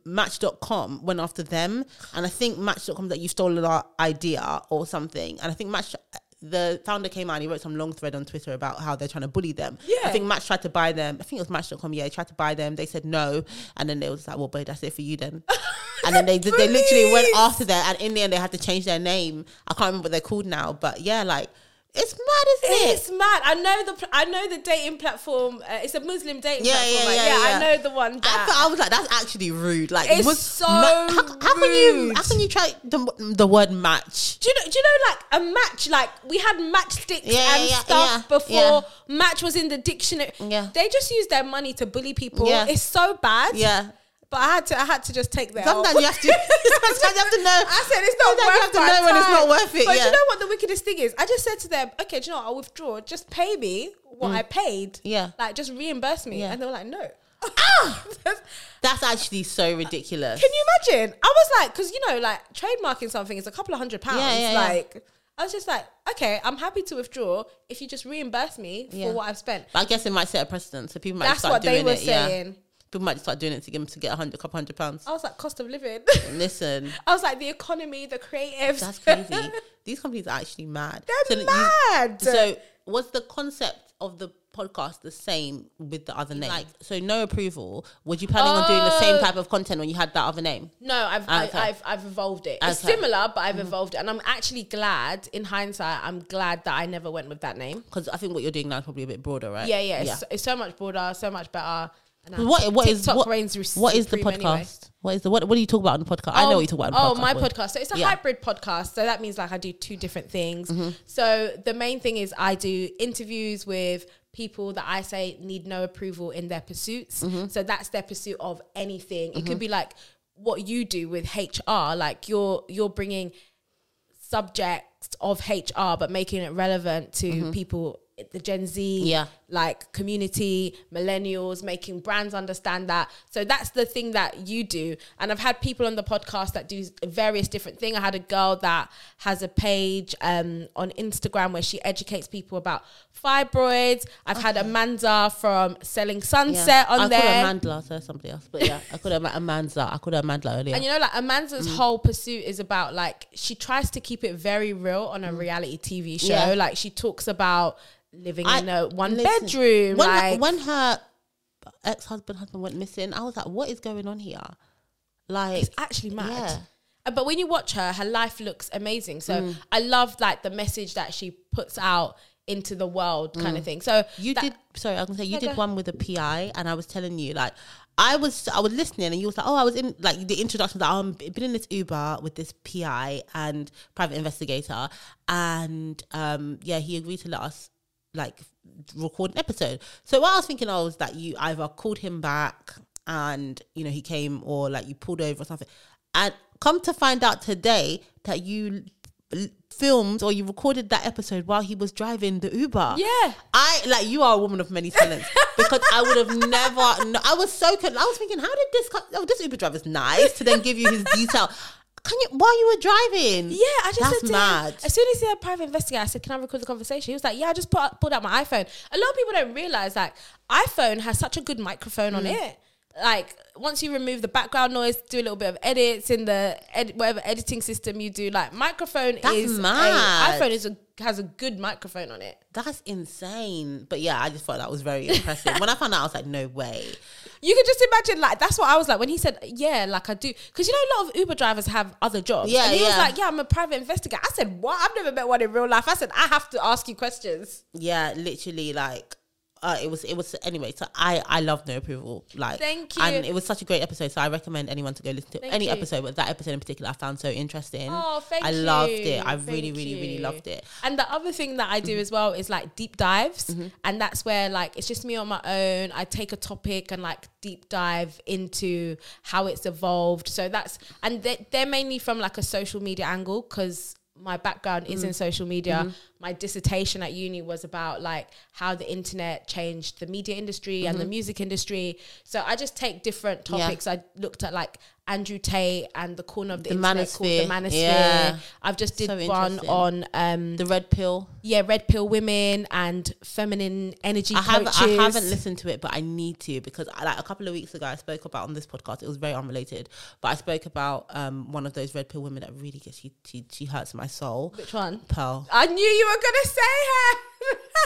Match.com went after them, and I think Match.com that you stole our idea or something. And I think Match. The founder came out and he wrote some long thread on Twitter about how they're trying to bully them. Yeah. I think Match tried to buy them. I think it was Match.com. Yeah, he tried to buy them. They said no. And then they was like, well, boy, that's it for you then. and then they did, they literally went after that. And in the end, they had to change their name. I can't remember what they're called now. But yeah, like, it's mad, isn't it? It's mad. I know the I know the dating platform. Uh, it's a Muslim dating Yeah, platform. yeah, like, yeah, yeah. I know the one I, thought, I was like, that's actually rude. Like, It's was- so how, how can you? How can you try the, the word match? do you know? Do you know? Like a match. Like we had matchsticks Yeah, and yeah, stuff yeah, before. Match was in the dictionary. Yeah. They just use their money to bully people. Yeah. It's so bad. Yeah. But I had to. I had to just take that. Sometimes you have to. sometimes you have to know. I said it's not Sometimes worth you have to know when it's not worth it. But yeah. you know what the wickedest thing is? I just said to them, okay, do you know what? I'll withdraw. Just pay me what I paid. Mm. Yeah. Like just reimburse me. Yeah. And they were like, no. ah! that's actually so ridiculous. Can you imagine? I was like, because you know, like trademarking something is a couple of hundred pounds. Yeah, yeah, yeah. like, I was just like, okay, I'm happy to withdraw if you just reimburse me Yeah. for what I've spent. But I guess it might set a precedent, so people might That's start what doing they were it. Yeah. People might start doing it to get them to get a hundred, couple hundred pounds. I was like, cost of living. Listen, I was like, the economy, the creatives. that's crazy. These companies are actually mad. They're you- mad. so was the concept of the podcast the same with the other name? Like, so no approval. Was you planning on doing the same Oh. type of content when you had that other name? No, I've Okay. I, I've I've evolved it. It's Okay. Mm-hmm. similar, but I've evolved it, and I'm actually glad. In hindsight, I'm glad that I never went with that name. Because I think what you're doing now is probably a bit broader, right? Yeah, yeah, It's, it's so much broader, so much better. What what is what, what is the podcast? anyway. What is the what what do you talk about on the podcast? I know what you talk about. Oh, On the podcast, my podcast. So it's a Yeah. hybrid podcast. So that means like I do two different things. Mm-hmm. So the main thing is I do interviews with people that I say need no approval in their pursuits. Mm-hmm. So that's their pursuit of anything. It could be like what you do with HR. Like you're you're bringing subjects of HR, but making it relevant to people, the Gen Z. Yeah. like community, millennials, making brands understand that. So that's the thing that you do. And I've had people on the podcast that do various different things. I had a girl that has a page um, on Instagram where she educates people about fibroids. I've had Amanda from Selling Yeah. Sunset on I there. call her Mandla, so somebody else. But yeah, I called her Ma- Amanda. I called her Amanda earlier. And you know, like Amanda's Mm. whole pursuit is about like she tries to keep it very real on a reality TV show. Mm. Yeah. Like she talks about living I- in a one listen, bedroom. When, like her, when her ex husband husband went missing, I was like, what is going on here? Like, it's actually mad. Yeah. Uh, But when you watch her, her life looks amazing. So Mm. I love like the message that she puts out into the world, kind of thing. So Mm. you that- did. Sorry, I can say you did one with a PI, and I was telling you like. I was I was listening and you was like, oh, I was in like the introduction that I'm been in this Uber with this PI and private investigator, and um yeah, he agreed to let us like record an episode. So what I was thinking of was that you either called him back and you know he came or like you pulled over or something, and come to find out today that you filmed or you recorded that episode while he was driving the Uber. Yeah. I like you are a woman of many talents because I would have never. No, I was so. I was thinking, how did this? Oh, this Uber driver's nice to then give you his detail. Can you while you were driving? Yeah, I just That's said to mad. him, as soon as he had private investigator, I said, "Can I record the conversation?" He was like, "Yeah." I just put pulled out my iPhone. A lot of people don't realize like iPhone has such a good microphone Mm. on it. Like once you remove the background noise, do a little bit of edits in the ed- whatever editing system you do. Like microphone That's is a- mad. iPhone is a has a good microphone on it. That's insane. But yeah, I just thought that was very impressive. when I found out, I was like, no way. You can just imagine, like, that's what I was like when he said, Yeah, like I do. Because you know, a lot of Uber drivers have other jobs. Yeah, and he was like, Yeah, I'm a private investigator. I said, What? I've never met one in real life. I said, I have to ask you questions. Yeah, literally, like uh, it was it was anyway. So I I love no approval. Like Thank you. and it was such a great episode. So I recommend anyone to go listen to Thank any you. episode, but that episode in particular I found so interesting. Oh, thank I you. loved it. I Thank really really really loved it. And the other thing that I do as well is like deep dives. Mm-hmm. And that's where like it's just me on my own. I take a topic and like deep dive into how it's evolved. So that's, and they, they're mainly from like a social media angle because my background is Mm-hmm. in social media. My dissertation at uni was about like how the internet changed the media industry and the music industry. So I just take different Mm-hmm. Yeah. topics. I looked at like Andrew Tate and the corner of the, The internet called the manosphere. Manosphere. Yeah. I've just did So one on um The red pill. yeah red pill women and feminine energy I haven't. I haven't listened to it, but I need to because I, like a couple of weeks ago I spoke about on this podcast. It was very unrelated, but I spoke about um one of those red pill women that really gets she she, she hurts my soul. Which one? Pearl. I knew you were gonna say her.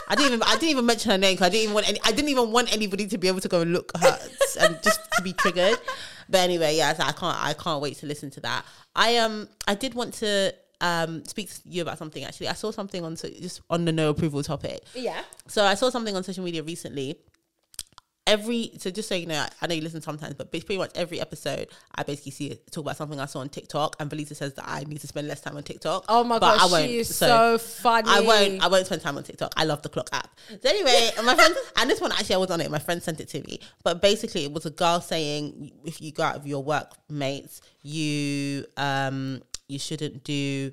I didn't even I didn't even mention her name because I didn't even want any, I didn't even want anybody to be able to go and look her and just to be triggered. But anyway, yeah, so I can't I can't wait to listen to that. I um I did want to um speak to you about something actually. I saw something on so just on the no approval topic. yeah. So I saw something on social media recently. Every so just so you know, I, know you listen sometimes, but pretty much every episode, I basically see it, talk about something I saw on TikTok, and Velisa says that I need to spend less time on TikTok. Oh my but gosh, I won't. she is so, funny. I won't. I won't spend time on TikTok. I love the clock app. So anyway, my friend and this one actually I was on it. My friend sent it to me, but basically it was a girl saying if you go out of your workmates, you um you shouldn't do,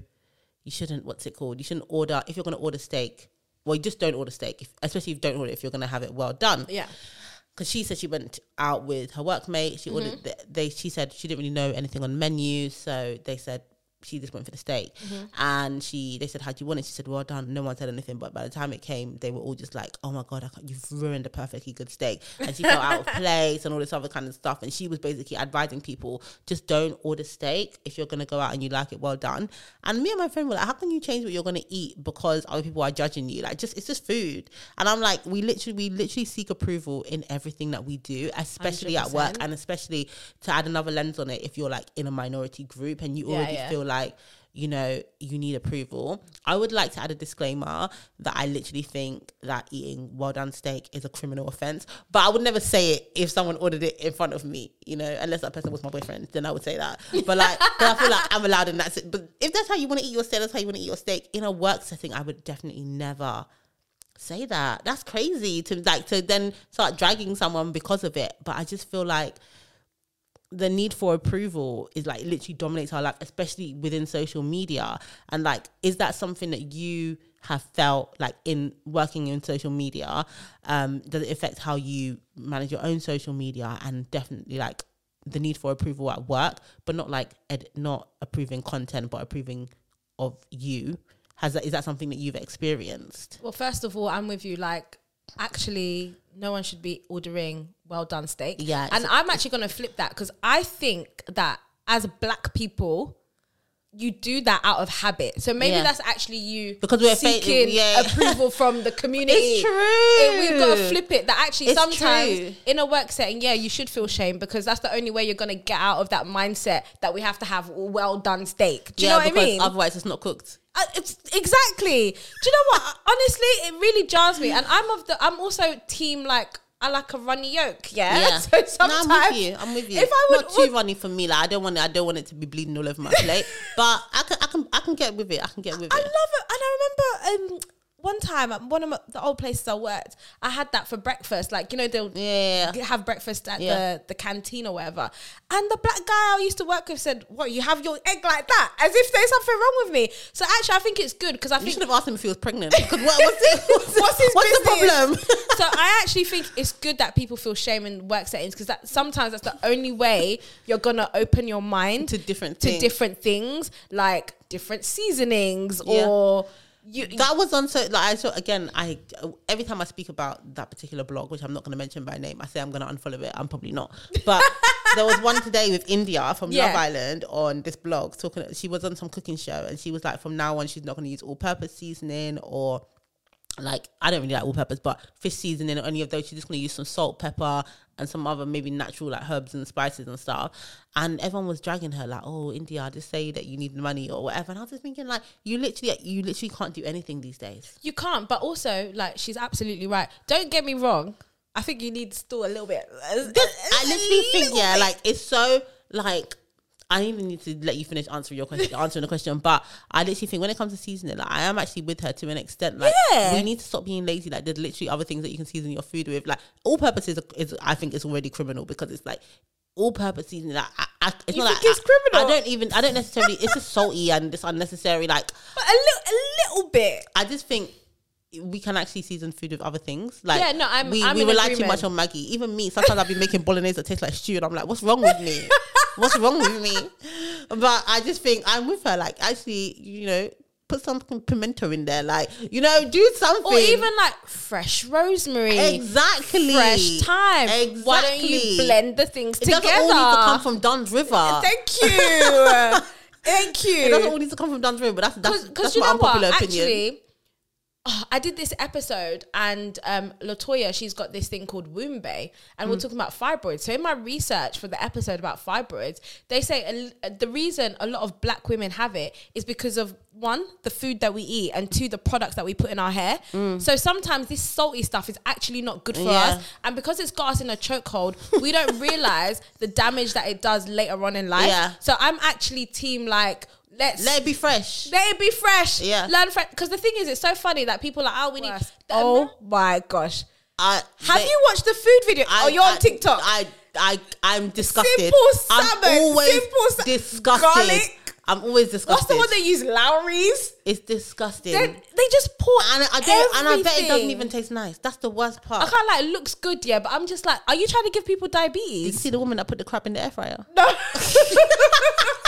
you shouldn't what's it called? You shouldn't order if you're going to order steak. Well, you just don't order steak, if, especially if you don't order if you're going to have it well done yeah. Because she said she went out with her workmate. She ordered. Mm-hmm. The, they she said she didn't really know anything on menus, so they said she just went for the steak. Mm-hmm. And she they said, "How do you want it?" She said, "Well done." No one said anything, but by the time it came, they were all just like, "Oh my god, I can't, you've ruined a perfectly good steak." And she felt out of place and all this other kind of stuff. And she was basically advising people just don't order steak if you're gonna go out and you like it well done. And me and my friend were like, "How can you change what you're gonna eat because other people are judging you? Like, just it's just food." And I'm like, we literally we literally seek approval in everything that we do, especially at work and especially to add another lens on it if you're like in a minority group and you Yeah, already yeah. feel like you know you need approval i would like to add a disclaimer that i literally think that eating well done steak is a criminal offense but i would never say it if someone ordered it in front of me you know unless that person was my boyfriend then i would say that but like i feel like i'm allowed and that's it but if that's how you want to eat your steak that's how you want to eat your steak in a work setting i would definitely never say that. That's crazy to like to then start dragging someone because of it. But I just feel like the need for approval is like literally dominates our life, especially within social media. And like, is that something that you have felt like in working in social media? Um, does it affect how you manage your own social media and definitely like the need for approval at work, but not like ed- not approving content, but approving of you? Has that is that something that you've experienced? Well, first of all, I'm with you. Like, actually, no one should be ordering well done steak. Yeah, and I'm actually going to flip that because I think that as black people, you do that out of habit. So maybe Yeah. that's actually you Because we're seeking yeah. approval from the community. It's true. And we've got to flip it. That actually It's sometimes true. in a work setting, yeah, you should feel shame because that's the only way you're going to get out of that mindset that we have to have well done steak. Do you know what I because mean? Otherwise, it's not cooked. Uh, it's exactly. Do you know what? Honestly, it really jars me, and I'm of the. I'm also team like I like a runny yolk. Yeah. Yeah. So no, sometimes I'm with you. I'm with you. If I would, not too runny for me, like I don't want it. I don't want it to be bleeding all over my plate. but I can, I can, I can get with it. I can get with I it. I love it, and I remember um one time at one of my, the old places I worked, I had that for breakfast. Like you know they'll Yeah. have breakfast at Yeah. the the canteen or whatever. And the black guy I used to work with said, "What you have your egg like that? As if there's something wrong with me." So actually, I think it's good because I You think should have asked him if he was pregnant. Because what, what's, What's his what's the problem? so I actually think it's good that people feel shame in work settings because that sometimes that's the only way you're gonna open your mind To different to things. different things like different seasonings Yeah. or you. that was on so like I saw again. I every time I speak about that particular blog, which I'm not going to mention by name, I say I'm going to unfollow it. I'm probably not, but there was one today with Indiyah from Yeah. Love Island on this blog talking. She was on some cooking show, and she was like, from now on, she's not going to use all-purpose seasoning or like I don't really like all peppers, but fish seasoning or any of those, she's just gonna use some salt, pepper, and some other maybe natural like herbs and spices and stuff. And everyone was dragging her like, "Oh, Indiyah, just say that you need money or whatever." And I was just thinking like, you literally, you literally can't do anything these days. You can't, but also like she's absolutely right. Don't get me wrong. I think you need still a little bit. I literally think yeah, like it's so like I don't even need to let you finish answering your question, answering the question. But I literally think when it comes to seasoning, like I am actually with her to an extent. Like Yeah. we need to stop being lazy. Like there's literally other things that you can season your food with. Like all purposes is, I think, is already criminal because it's like all purpose seasoning. Like I, I, it's You not think like it's I- criminal? I, don't even. I don't necessarily. It's just salty and it's unnecessary. Like But a little, a little bit. I just think we can actually season food with other things. Like Yeah, no, I'm- we, I'm we rely too much on Maggi. Even me, sometimes I'll be making bolognese that tastes like stew, and I'm like, what's wrong with me? what's wrong with me? But I just think I'm with her. Like, actually, you know, put some pimento in there. Like, you know, do something. Or even like fresh rosemary. exactly Fresh thyme. Exactly. Why don't you blend the things It together? It doesn't all need to come from Dunn's River. Thank you. Thank you. it doesn't all need to come from Dunn's River. But that's that's, that's my know what? unpopular opinion. Actually, oh, I did this episode and um, Latoya, she's got this thing called womb bay, and Mm. we're talking about fibroids. So in my research for the episode about fibroids, they say a, the reason a lot of black women have it is because of one, the food that we eat, and two, the products that we put in our hair. So sometimes this salty stuff is actually not good for Mm. Yeah. us, and because it's got us in a chokehold, we don't realize the damage that it does later on in life. Yeah. So I'm actually team like. Let's Let it be fresh. let it be fresh. Yeah. Learn fresh. Because the thing is, it's so funny that people are like, oh, we need. Oh my gosh. I, Have they- you watched the food video? I- oh, you're on TikTok. I, I, I'm disgusted. Simple I'm salmon, always simple sa- disgusted. garlic. I'm always disgusted. What's the one they use? Lawry's. It's disgusting. They, they just pour and I don't, and I bet it doesn't even taste nice. That's the worst part. I can't like. It looks good, yeah, but I'm just like, are you trying to give people Did you diabetes? see the woman that put the crab in the air fryer? No.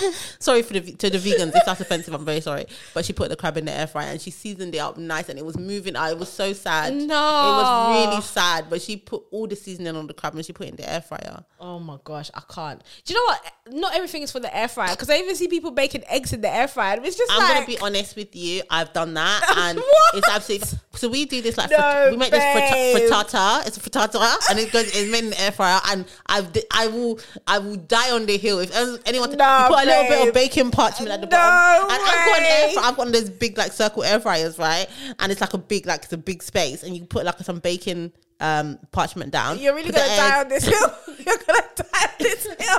Sorry for the to the vegans if that's offensive. I'm very sorry, but she put the crab in the air fryer and she seasoned it up nice and it was moving. I was so sad. No. it was really sad. But she put all the seasoning on the crab and she put it in the air fryer. oh my gosh, I can't. Do you know what? Not everything is for the air fryer because I even see people baking eggs in the air fryer. It's just I'm like gonna be honest with you. I've done that, and it's absolutely. So we do this like No, frit- we make this babe. fritta- frittata. It's a frittata, and it goes. It's made in the air fryer, and I've I will I will die on the hill if anyone. No, put a little bit of baking parchment at the No bottom, and I've got an air fryer. I've got those big like circle air fryers, right? And it's like a big like it's a big space, and you put like some baking um parchment down. you're really gonna die on this hill. You're gonna die on this hill.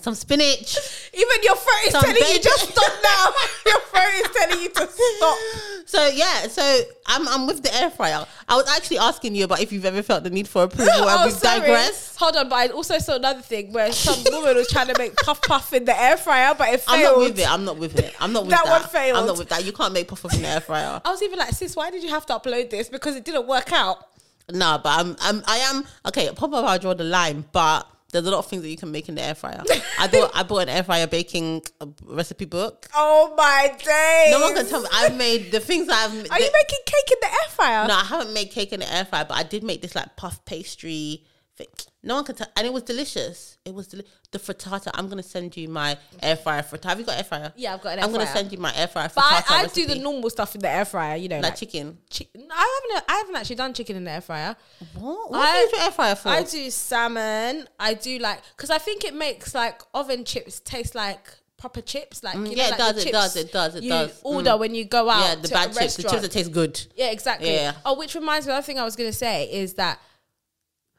Some spinach. Even your throat is telling you bacon. just stop now. your throat is telling you to stop. So yeah, so I'm I'm with the air fryer. I was actually asking you about if you've ever felt the need for approval, and Oh, we sorry. digress. Hold on, but I also saw another thing where some woman was trying to make puff puff in the air fryer, but it failed. I'm not with it. I'm not with it. I'm not with That that. one failed. I'm not with that. You can't make puff puff in the air fryer. I was even like, sis, why did you have to upload this? Because it didn't work out. No, but I'm, I'm I am okay. Pop up, I draw the line, but there's a lot of things that you can make in the air fryer. I bought I bought an air fryer baking uh, recipe book. Oh my days. No one can tell me. I've made the things I've. Are you making cake in the air fryer? No, I haven't made cake in the air fryer, but I did make this like puff pastry thing. No one can tell, and it was delicious. It was deli- the frittata. I'm gonna send you my air fryer frittata. Have you got air fryer? Yeah, I've got an air fryer. I'm gonna send you my air fryer frittata. But I, I do the normal stuff in the air fryer, you know, like like, chicken. chi- I haven't. I haven't actually done chicken in the air fryer. What? What I- do you use your air fryer for? I do salmon. I do like because I think it makes like oven chips taste like proper chips. Like you know, Mm, yeah, it like does, the it does, it does, it you does. Order when you go out. yeah, the bad chips, the chips that taste good. Yeah, exactly. Yeah. Oh, which reminds me, the other thing I was going to say is that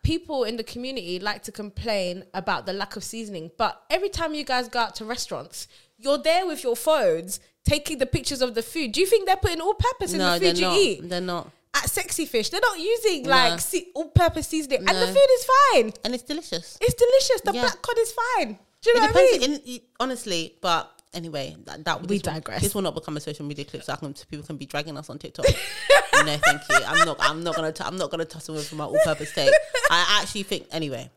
people in the community like to complain about the lack of seasoning, but every time you guys go out to restaurants, you're there with your phones taking the pictures of the food. Do you think they're putting all peppers in the food you not. eat? They're not, At Sexy Fish, they're not using No. like se- all-purpose seasoning, and the food is fine. and it's delicious. It's delicious. The Yeah. black cod is fine. Do you know it what I mean? In, honestly, but anyway, that, that We this will- digress. this will not become a social media clip, so I can, people can be dragging us on TikTok. no, thank you. I'm not. I'm not gonna. T- I'm not gonna toss away from my all-purpose steak. I actually think anyway.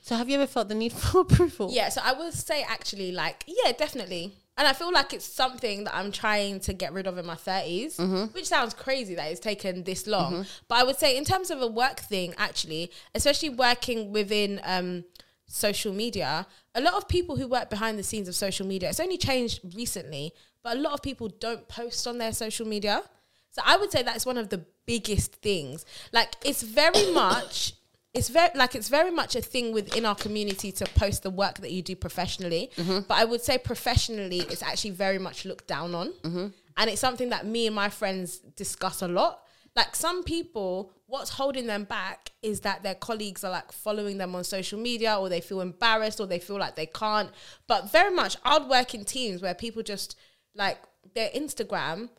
So, have you ever felt the need for approval? Yeah, so I would say actually, like, yeah, definitely. And I feel like it's something that I'm trying to get rid of in my 30s, Mm-hmm. which sounds crazy that it's taken this long. But I would say, in terms of a work thing, actually, especially working within um, social media, a lot of people who work behind the scenes of social media, it's only changed recently, but a lot of people don't post on their social media. So I would say that's one of the biggest things. Like it's very much it's very like it's very much a thing within our community to post the work that you do professionally. Mm-hmm. But I would say professionally it's actually very much looked down on. Mm-hmm. And it's something that me and my friends discuss a lot. Like some people, what's holding them back is that their colleagues are like following them on social media or they feel embarrassed or they feel like they can't. But very much I'd work in teams where people just like their Instagram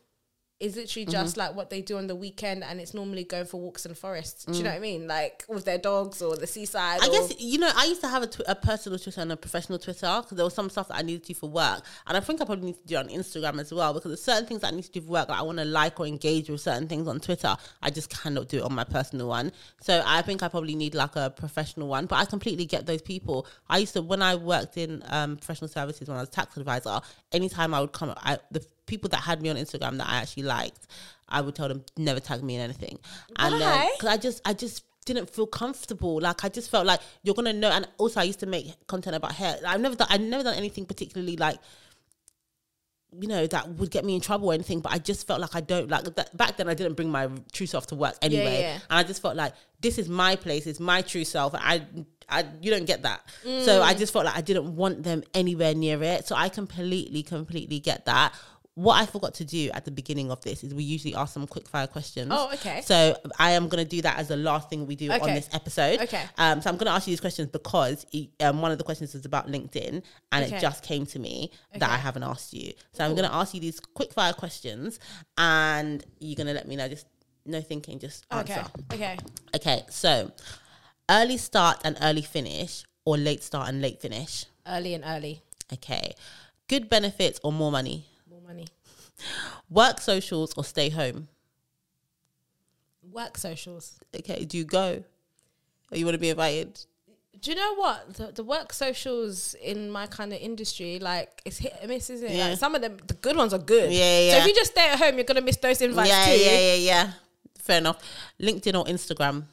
is literally just like what they do on the weekend and it's normally going for walks in forests. Do you know what I mean? Like with their dogs or the seaside. I guess you know I used to have a, tw- a personal Twitter and a professional Twitter because there was some stuff that I needed to do for work, and I think I probably need to do it on Instagram as well because there's certain things that I need to do for work. Like I want to like or engage with certain things on Twitter. I just cannot do it on my personal one. So I think I probably need like a professional one. But I completely get those people. I used to when I worked in um, professional services when I was a tax advisor. Anytime I would come, I, the people that had me on Instagram that I actually liked, I would tell them never tag me in anything. And then because I just I just didn't feel comfortable. Like I just felt like you're gonna know. And also, I used to make content about hair. I've never done. I've never done anything particularly like. You know that would get me in trouble or anything, but I just felt like I don't like that. Back then, I didn't bring my true self to work anyway, yeah. and I just felt like this is my place, it's my true self. I, I, you don't get that, so I mm. just felt like I didn't want them anywhere near it. So I completely, completely get that. What I forgot to do at the beginning of this is we usually ask some quick fire questions. Oh, okay. So I am going to do that as the last thing we do on this episode. Okay. Um, so I'm going to ask you these questions because um, one of the questions is about LinkedIn, and Okay. it just came to me that I haven't asked you. So I'm going to ask you these quick fire questions, and you're going to let me know. Just no thinking, just Okay. answer. Okay. Okay. So early start and early finish, or late start and late finish. Early and early. Okay. Good benefits or more money. Money. Work socials or stay home. Work socials. Okay. Do you go? Or you want to be invited? Do you know what the, the work socials in my kind of industry like it's hit and miss, isn't it? Yeah. Like some of them, the good ones are good. Yeah, yeah, So if you just stay at home, you're gonna miss those invites yeah, too. yeah, yeah, yeah. Fair enough. LinkedIn or Instagram?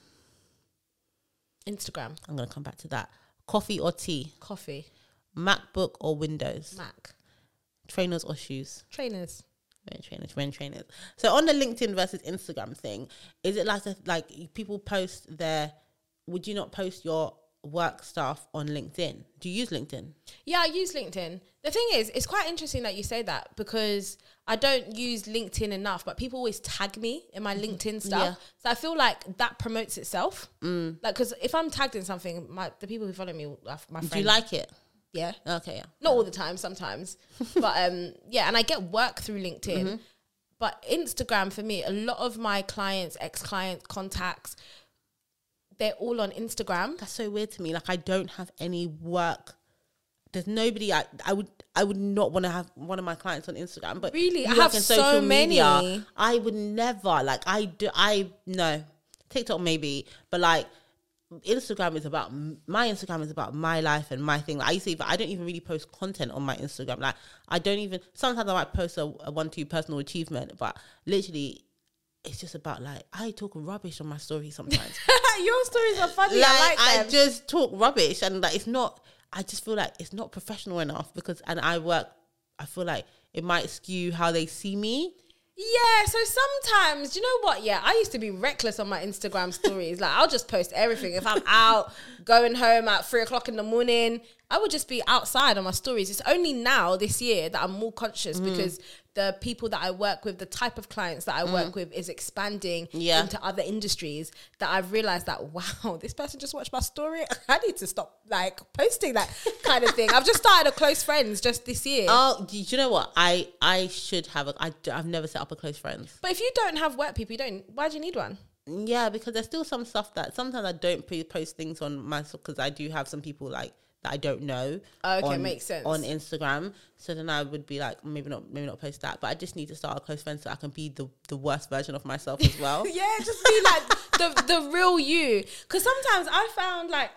Instagram, I'm gonna come back to that. Coffee or tea? coffee, MacBook or Windows? Mac, Trainers or shoes? trainers. Trainers, men trainers. So on the LinkedIn versus Instagram thing, is it like a, like people post their? Would you not post your work stuff on LinkedIn? Do you use LinkedIn? Yeah, I use LinkedIn. The thing is, it's quite interesting that you say that because I don't use LinkedIn enough, but people always tag me in my LinkedIn stuff. Yeah. So I feel like that promotes itself. Mm. Like, because if I'm tagged in something, my the people who follow me, my friends. Do you like it? Yeah. Okay, yeah. Not all the time, sometimes. but um, yeah, and I get work through LinkedIn. Mm-hmm. But Instagram for me, a lot of my clients, ex clients, contacts, they're all on Instagram. That's so weird to me. Like I don't have any work. There's nobody I I would I would not want to have one of my clients on Instagram. But Really? I have so many. media, I would never like I do I no TikTok maybe, but like Instagram is about my Instagram is about my life and my thing. Like I used but I don't even really post content on my Instagram. Like I don't even. Sometimes I might post a, a one two personal achievement, but literally, it's just about like I talk rubbish on my story sometimes. Your stories are funny. like, I like I just talk rubbish and like it's not I just feel like it's not professional enough because and I work I feel like it might skew how they see me. Yeah, so sometimes, do you know what? Yeah, I used to be reckless on my Instagram stories. like, I'll just post everything. If I'm out, going home at three o'clock in the morning, I would just be outside on my stories. It's only now this year that I'm more conscious Mm. because the people that I work with, the type of clients that I work with is expanding Mm. Yeah. into other industries that I've realized that, wow, this person just watched my story. I need to stop like posting that kind of thing. I've just started a close friends just this year. Oh, do you know what? I I should have a I I've never set up a close friends. but if you don't have work people, you don't, why do you need one? Yeah, because there's still some stuff that sometimes I don't post things on my because I do have some people like that I don't know. Okay, on, makes sense. on Instagram. So then I would be like, maybe not, maybe not post that, but I just need to start a close friend so I can be the the worst version of myself as well. Yeah, just be like the the real you. Because sometimes I found like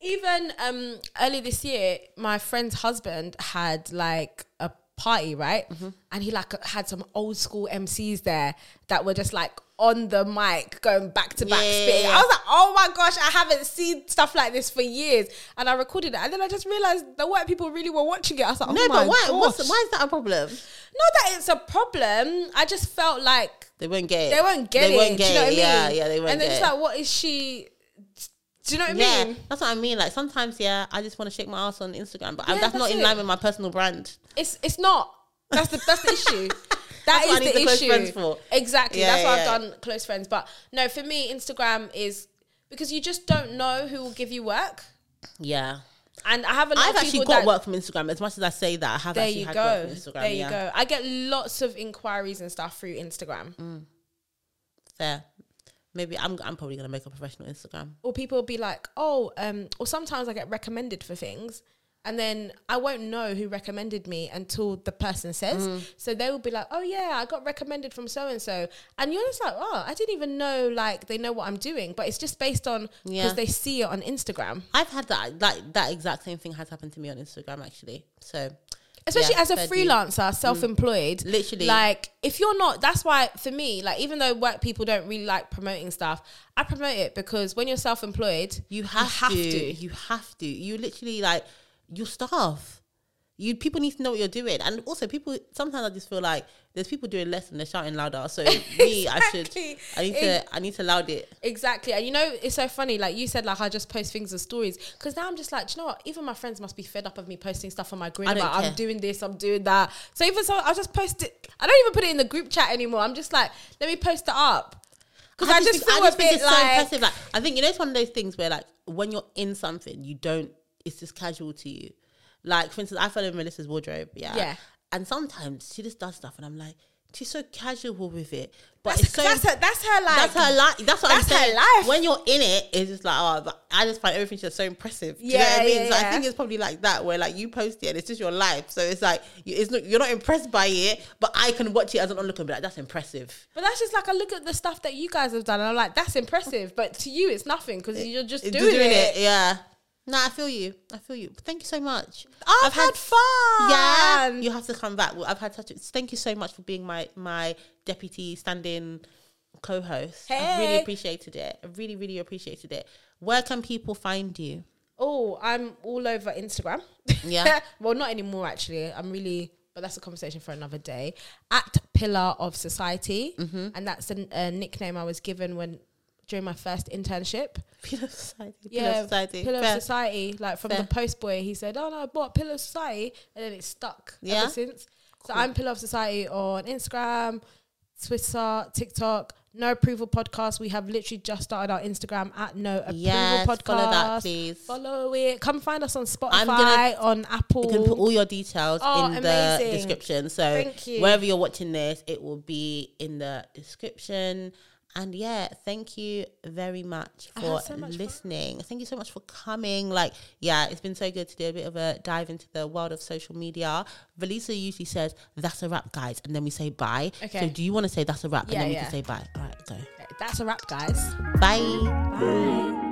even um early this year, my friend's husband had like a party, right? And he like had some old school MCs there that were just like on the mic going back to back Yeah, spitting. I was like, oh my gosh, I haven't seen stuff like this for years. And I recorded it. And then I just realized the white people really were watching it. I was like, oh No, my but why? Why is that a problem? Not that it's a problem. I just felt like They won't get it. they won't get they it. Won't Do get you know what I mean? Yeah, yeah, they won't And then it's it. like, what is she? Do you know what I yeah, mean? that's what I mean. Like sometimes, yeah, I just want to shake my ass on Instagram, but Yeah, that's, that's not in line with my personal brand. It's it's not. That's the that's the issue. That is what I need the the issue. Exactly. Yeah, That's why yeah. I've done close friends. But no, for me, Instagram is because you just don't know who will give you work. Yeah, And I have a lot I've of actually got work from Instagram. As much as I say that, I have There actually you had go. work from Instagram. There you yeah. go. I get lots of inquiries and stuff through Instagram. Mm. Fair. Maybe I'm. I'm probably gonna make a professional Instagram. Or people will be like, oh, um, or sometimes I get recommended for things. And then I won't know who recommended me until the person says. Mm. So they will be like, "Oh yeah, I got recommended from so and so," and you're just like, "Oh, I didn't even know like they know what I'm doing." But it's just based on because Yeah. they see it on Instagram. I've had that. That that exact same thing has happened to me on Instagram actually. So especially Yeah, as a freelancer, self-employed. Literally. like if you're not, that's why for me, like even though work people don't really like promoting stuff, I promote it because when you're self-employed, you have, have to, to. You have to. You literally like your staff. You people need to know what you're doing, and also people. Sometimes I just feel like there's people doing less and they're shouting louder. So me, I should. I need to. I need to loud it. Exactly. And you know, it's so funny. Like you said, like I just post things and stories. Because now I'm just like, do you know what? Even my friends must be fed up of me posting stuff on my grid. I'm doing this, I'm doing that. So even so, I'll just post it. I don't even put it in the group chat anymore. I'm just like, let me post it up. Because I, just think- feel a bit it's like, so impressive. Like I think you know it's one of those things where like when you're in something, you don't. It's just casual to you. Like for instance, I follow Melissa's wardrobe. Yeah. Yeah. And sometimes she just does stuff, and I'm like, she's so casual with it. But that's, it's so that's her, that's her like, that's her life. That's what that's I'm her saying. life. When you're in it, it's just like, oh, I just find everything just so impressive. Do you know Yeah, what I mean? yeah, so I think it's probably like that, where like you post it and it's just your life. So it's like it's not you're not impressed by it, but I can watch it as an onlooker and be like, that's impressive. But that's just like I look at the stuff that you guys have done, and I'm like, that's impressive. But to you, it's nothing because you're just It's doing, it. Yeah. No, I feel you. I feel you. Thank you so much. I've, had, fun. Yeah, you have to come back. Well, I've had such. A, thank you so much for being my my deputy stand-in co-host. I really appreciated it. I really, really appreciated it. Where can people find you? Oh, I'm all over Instagram. Yeah. well, not anymore actually. I'm really, but that's a conversation for another day. At Pillar of Society, Mm-hmm. and that's a, a nickname I was given when during my first internship. Pillar of Society. Yeah, Pillar of Society. Pillar Fair. of Society. Like from Fair. the post boy, he said, "Oh no, I bought Pillar of Society," and then it stuck Yeah? ever since. So I'm Pillar of Society on Instagram, Twitter, TikTok. No Approval Podcast. We have literally just started our Instagram at No Approval Yes, Podcast. follow that, please. Follow it. Come find us on Spotify, gonna- on Apple. You can put all your details Oh, in amazing. the description. So wherever you're watching this, it will be in the description. And yeah, thank you very much for so much fun. listening. Thank you so much for coming. Like, yeah, it's been so good to do a bit of a dive into the world of social media. Velisa usually says, That's a wrap, guys. And then we say bye. Okay. So do you want to say that's a wrap? Yeah, and then we yeah. can say bye. All right, go. That's a wrap, guys. Bye. Bye.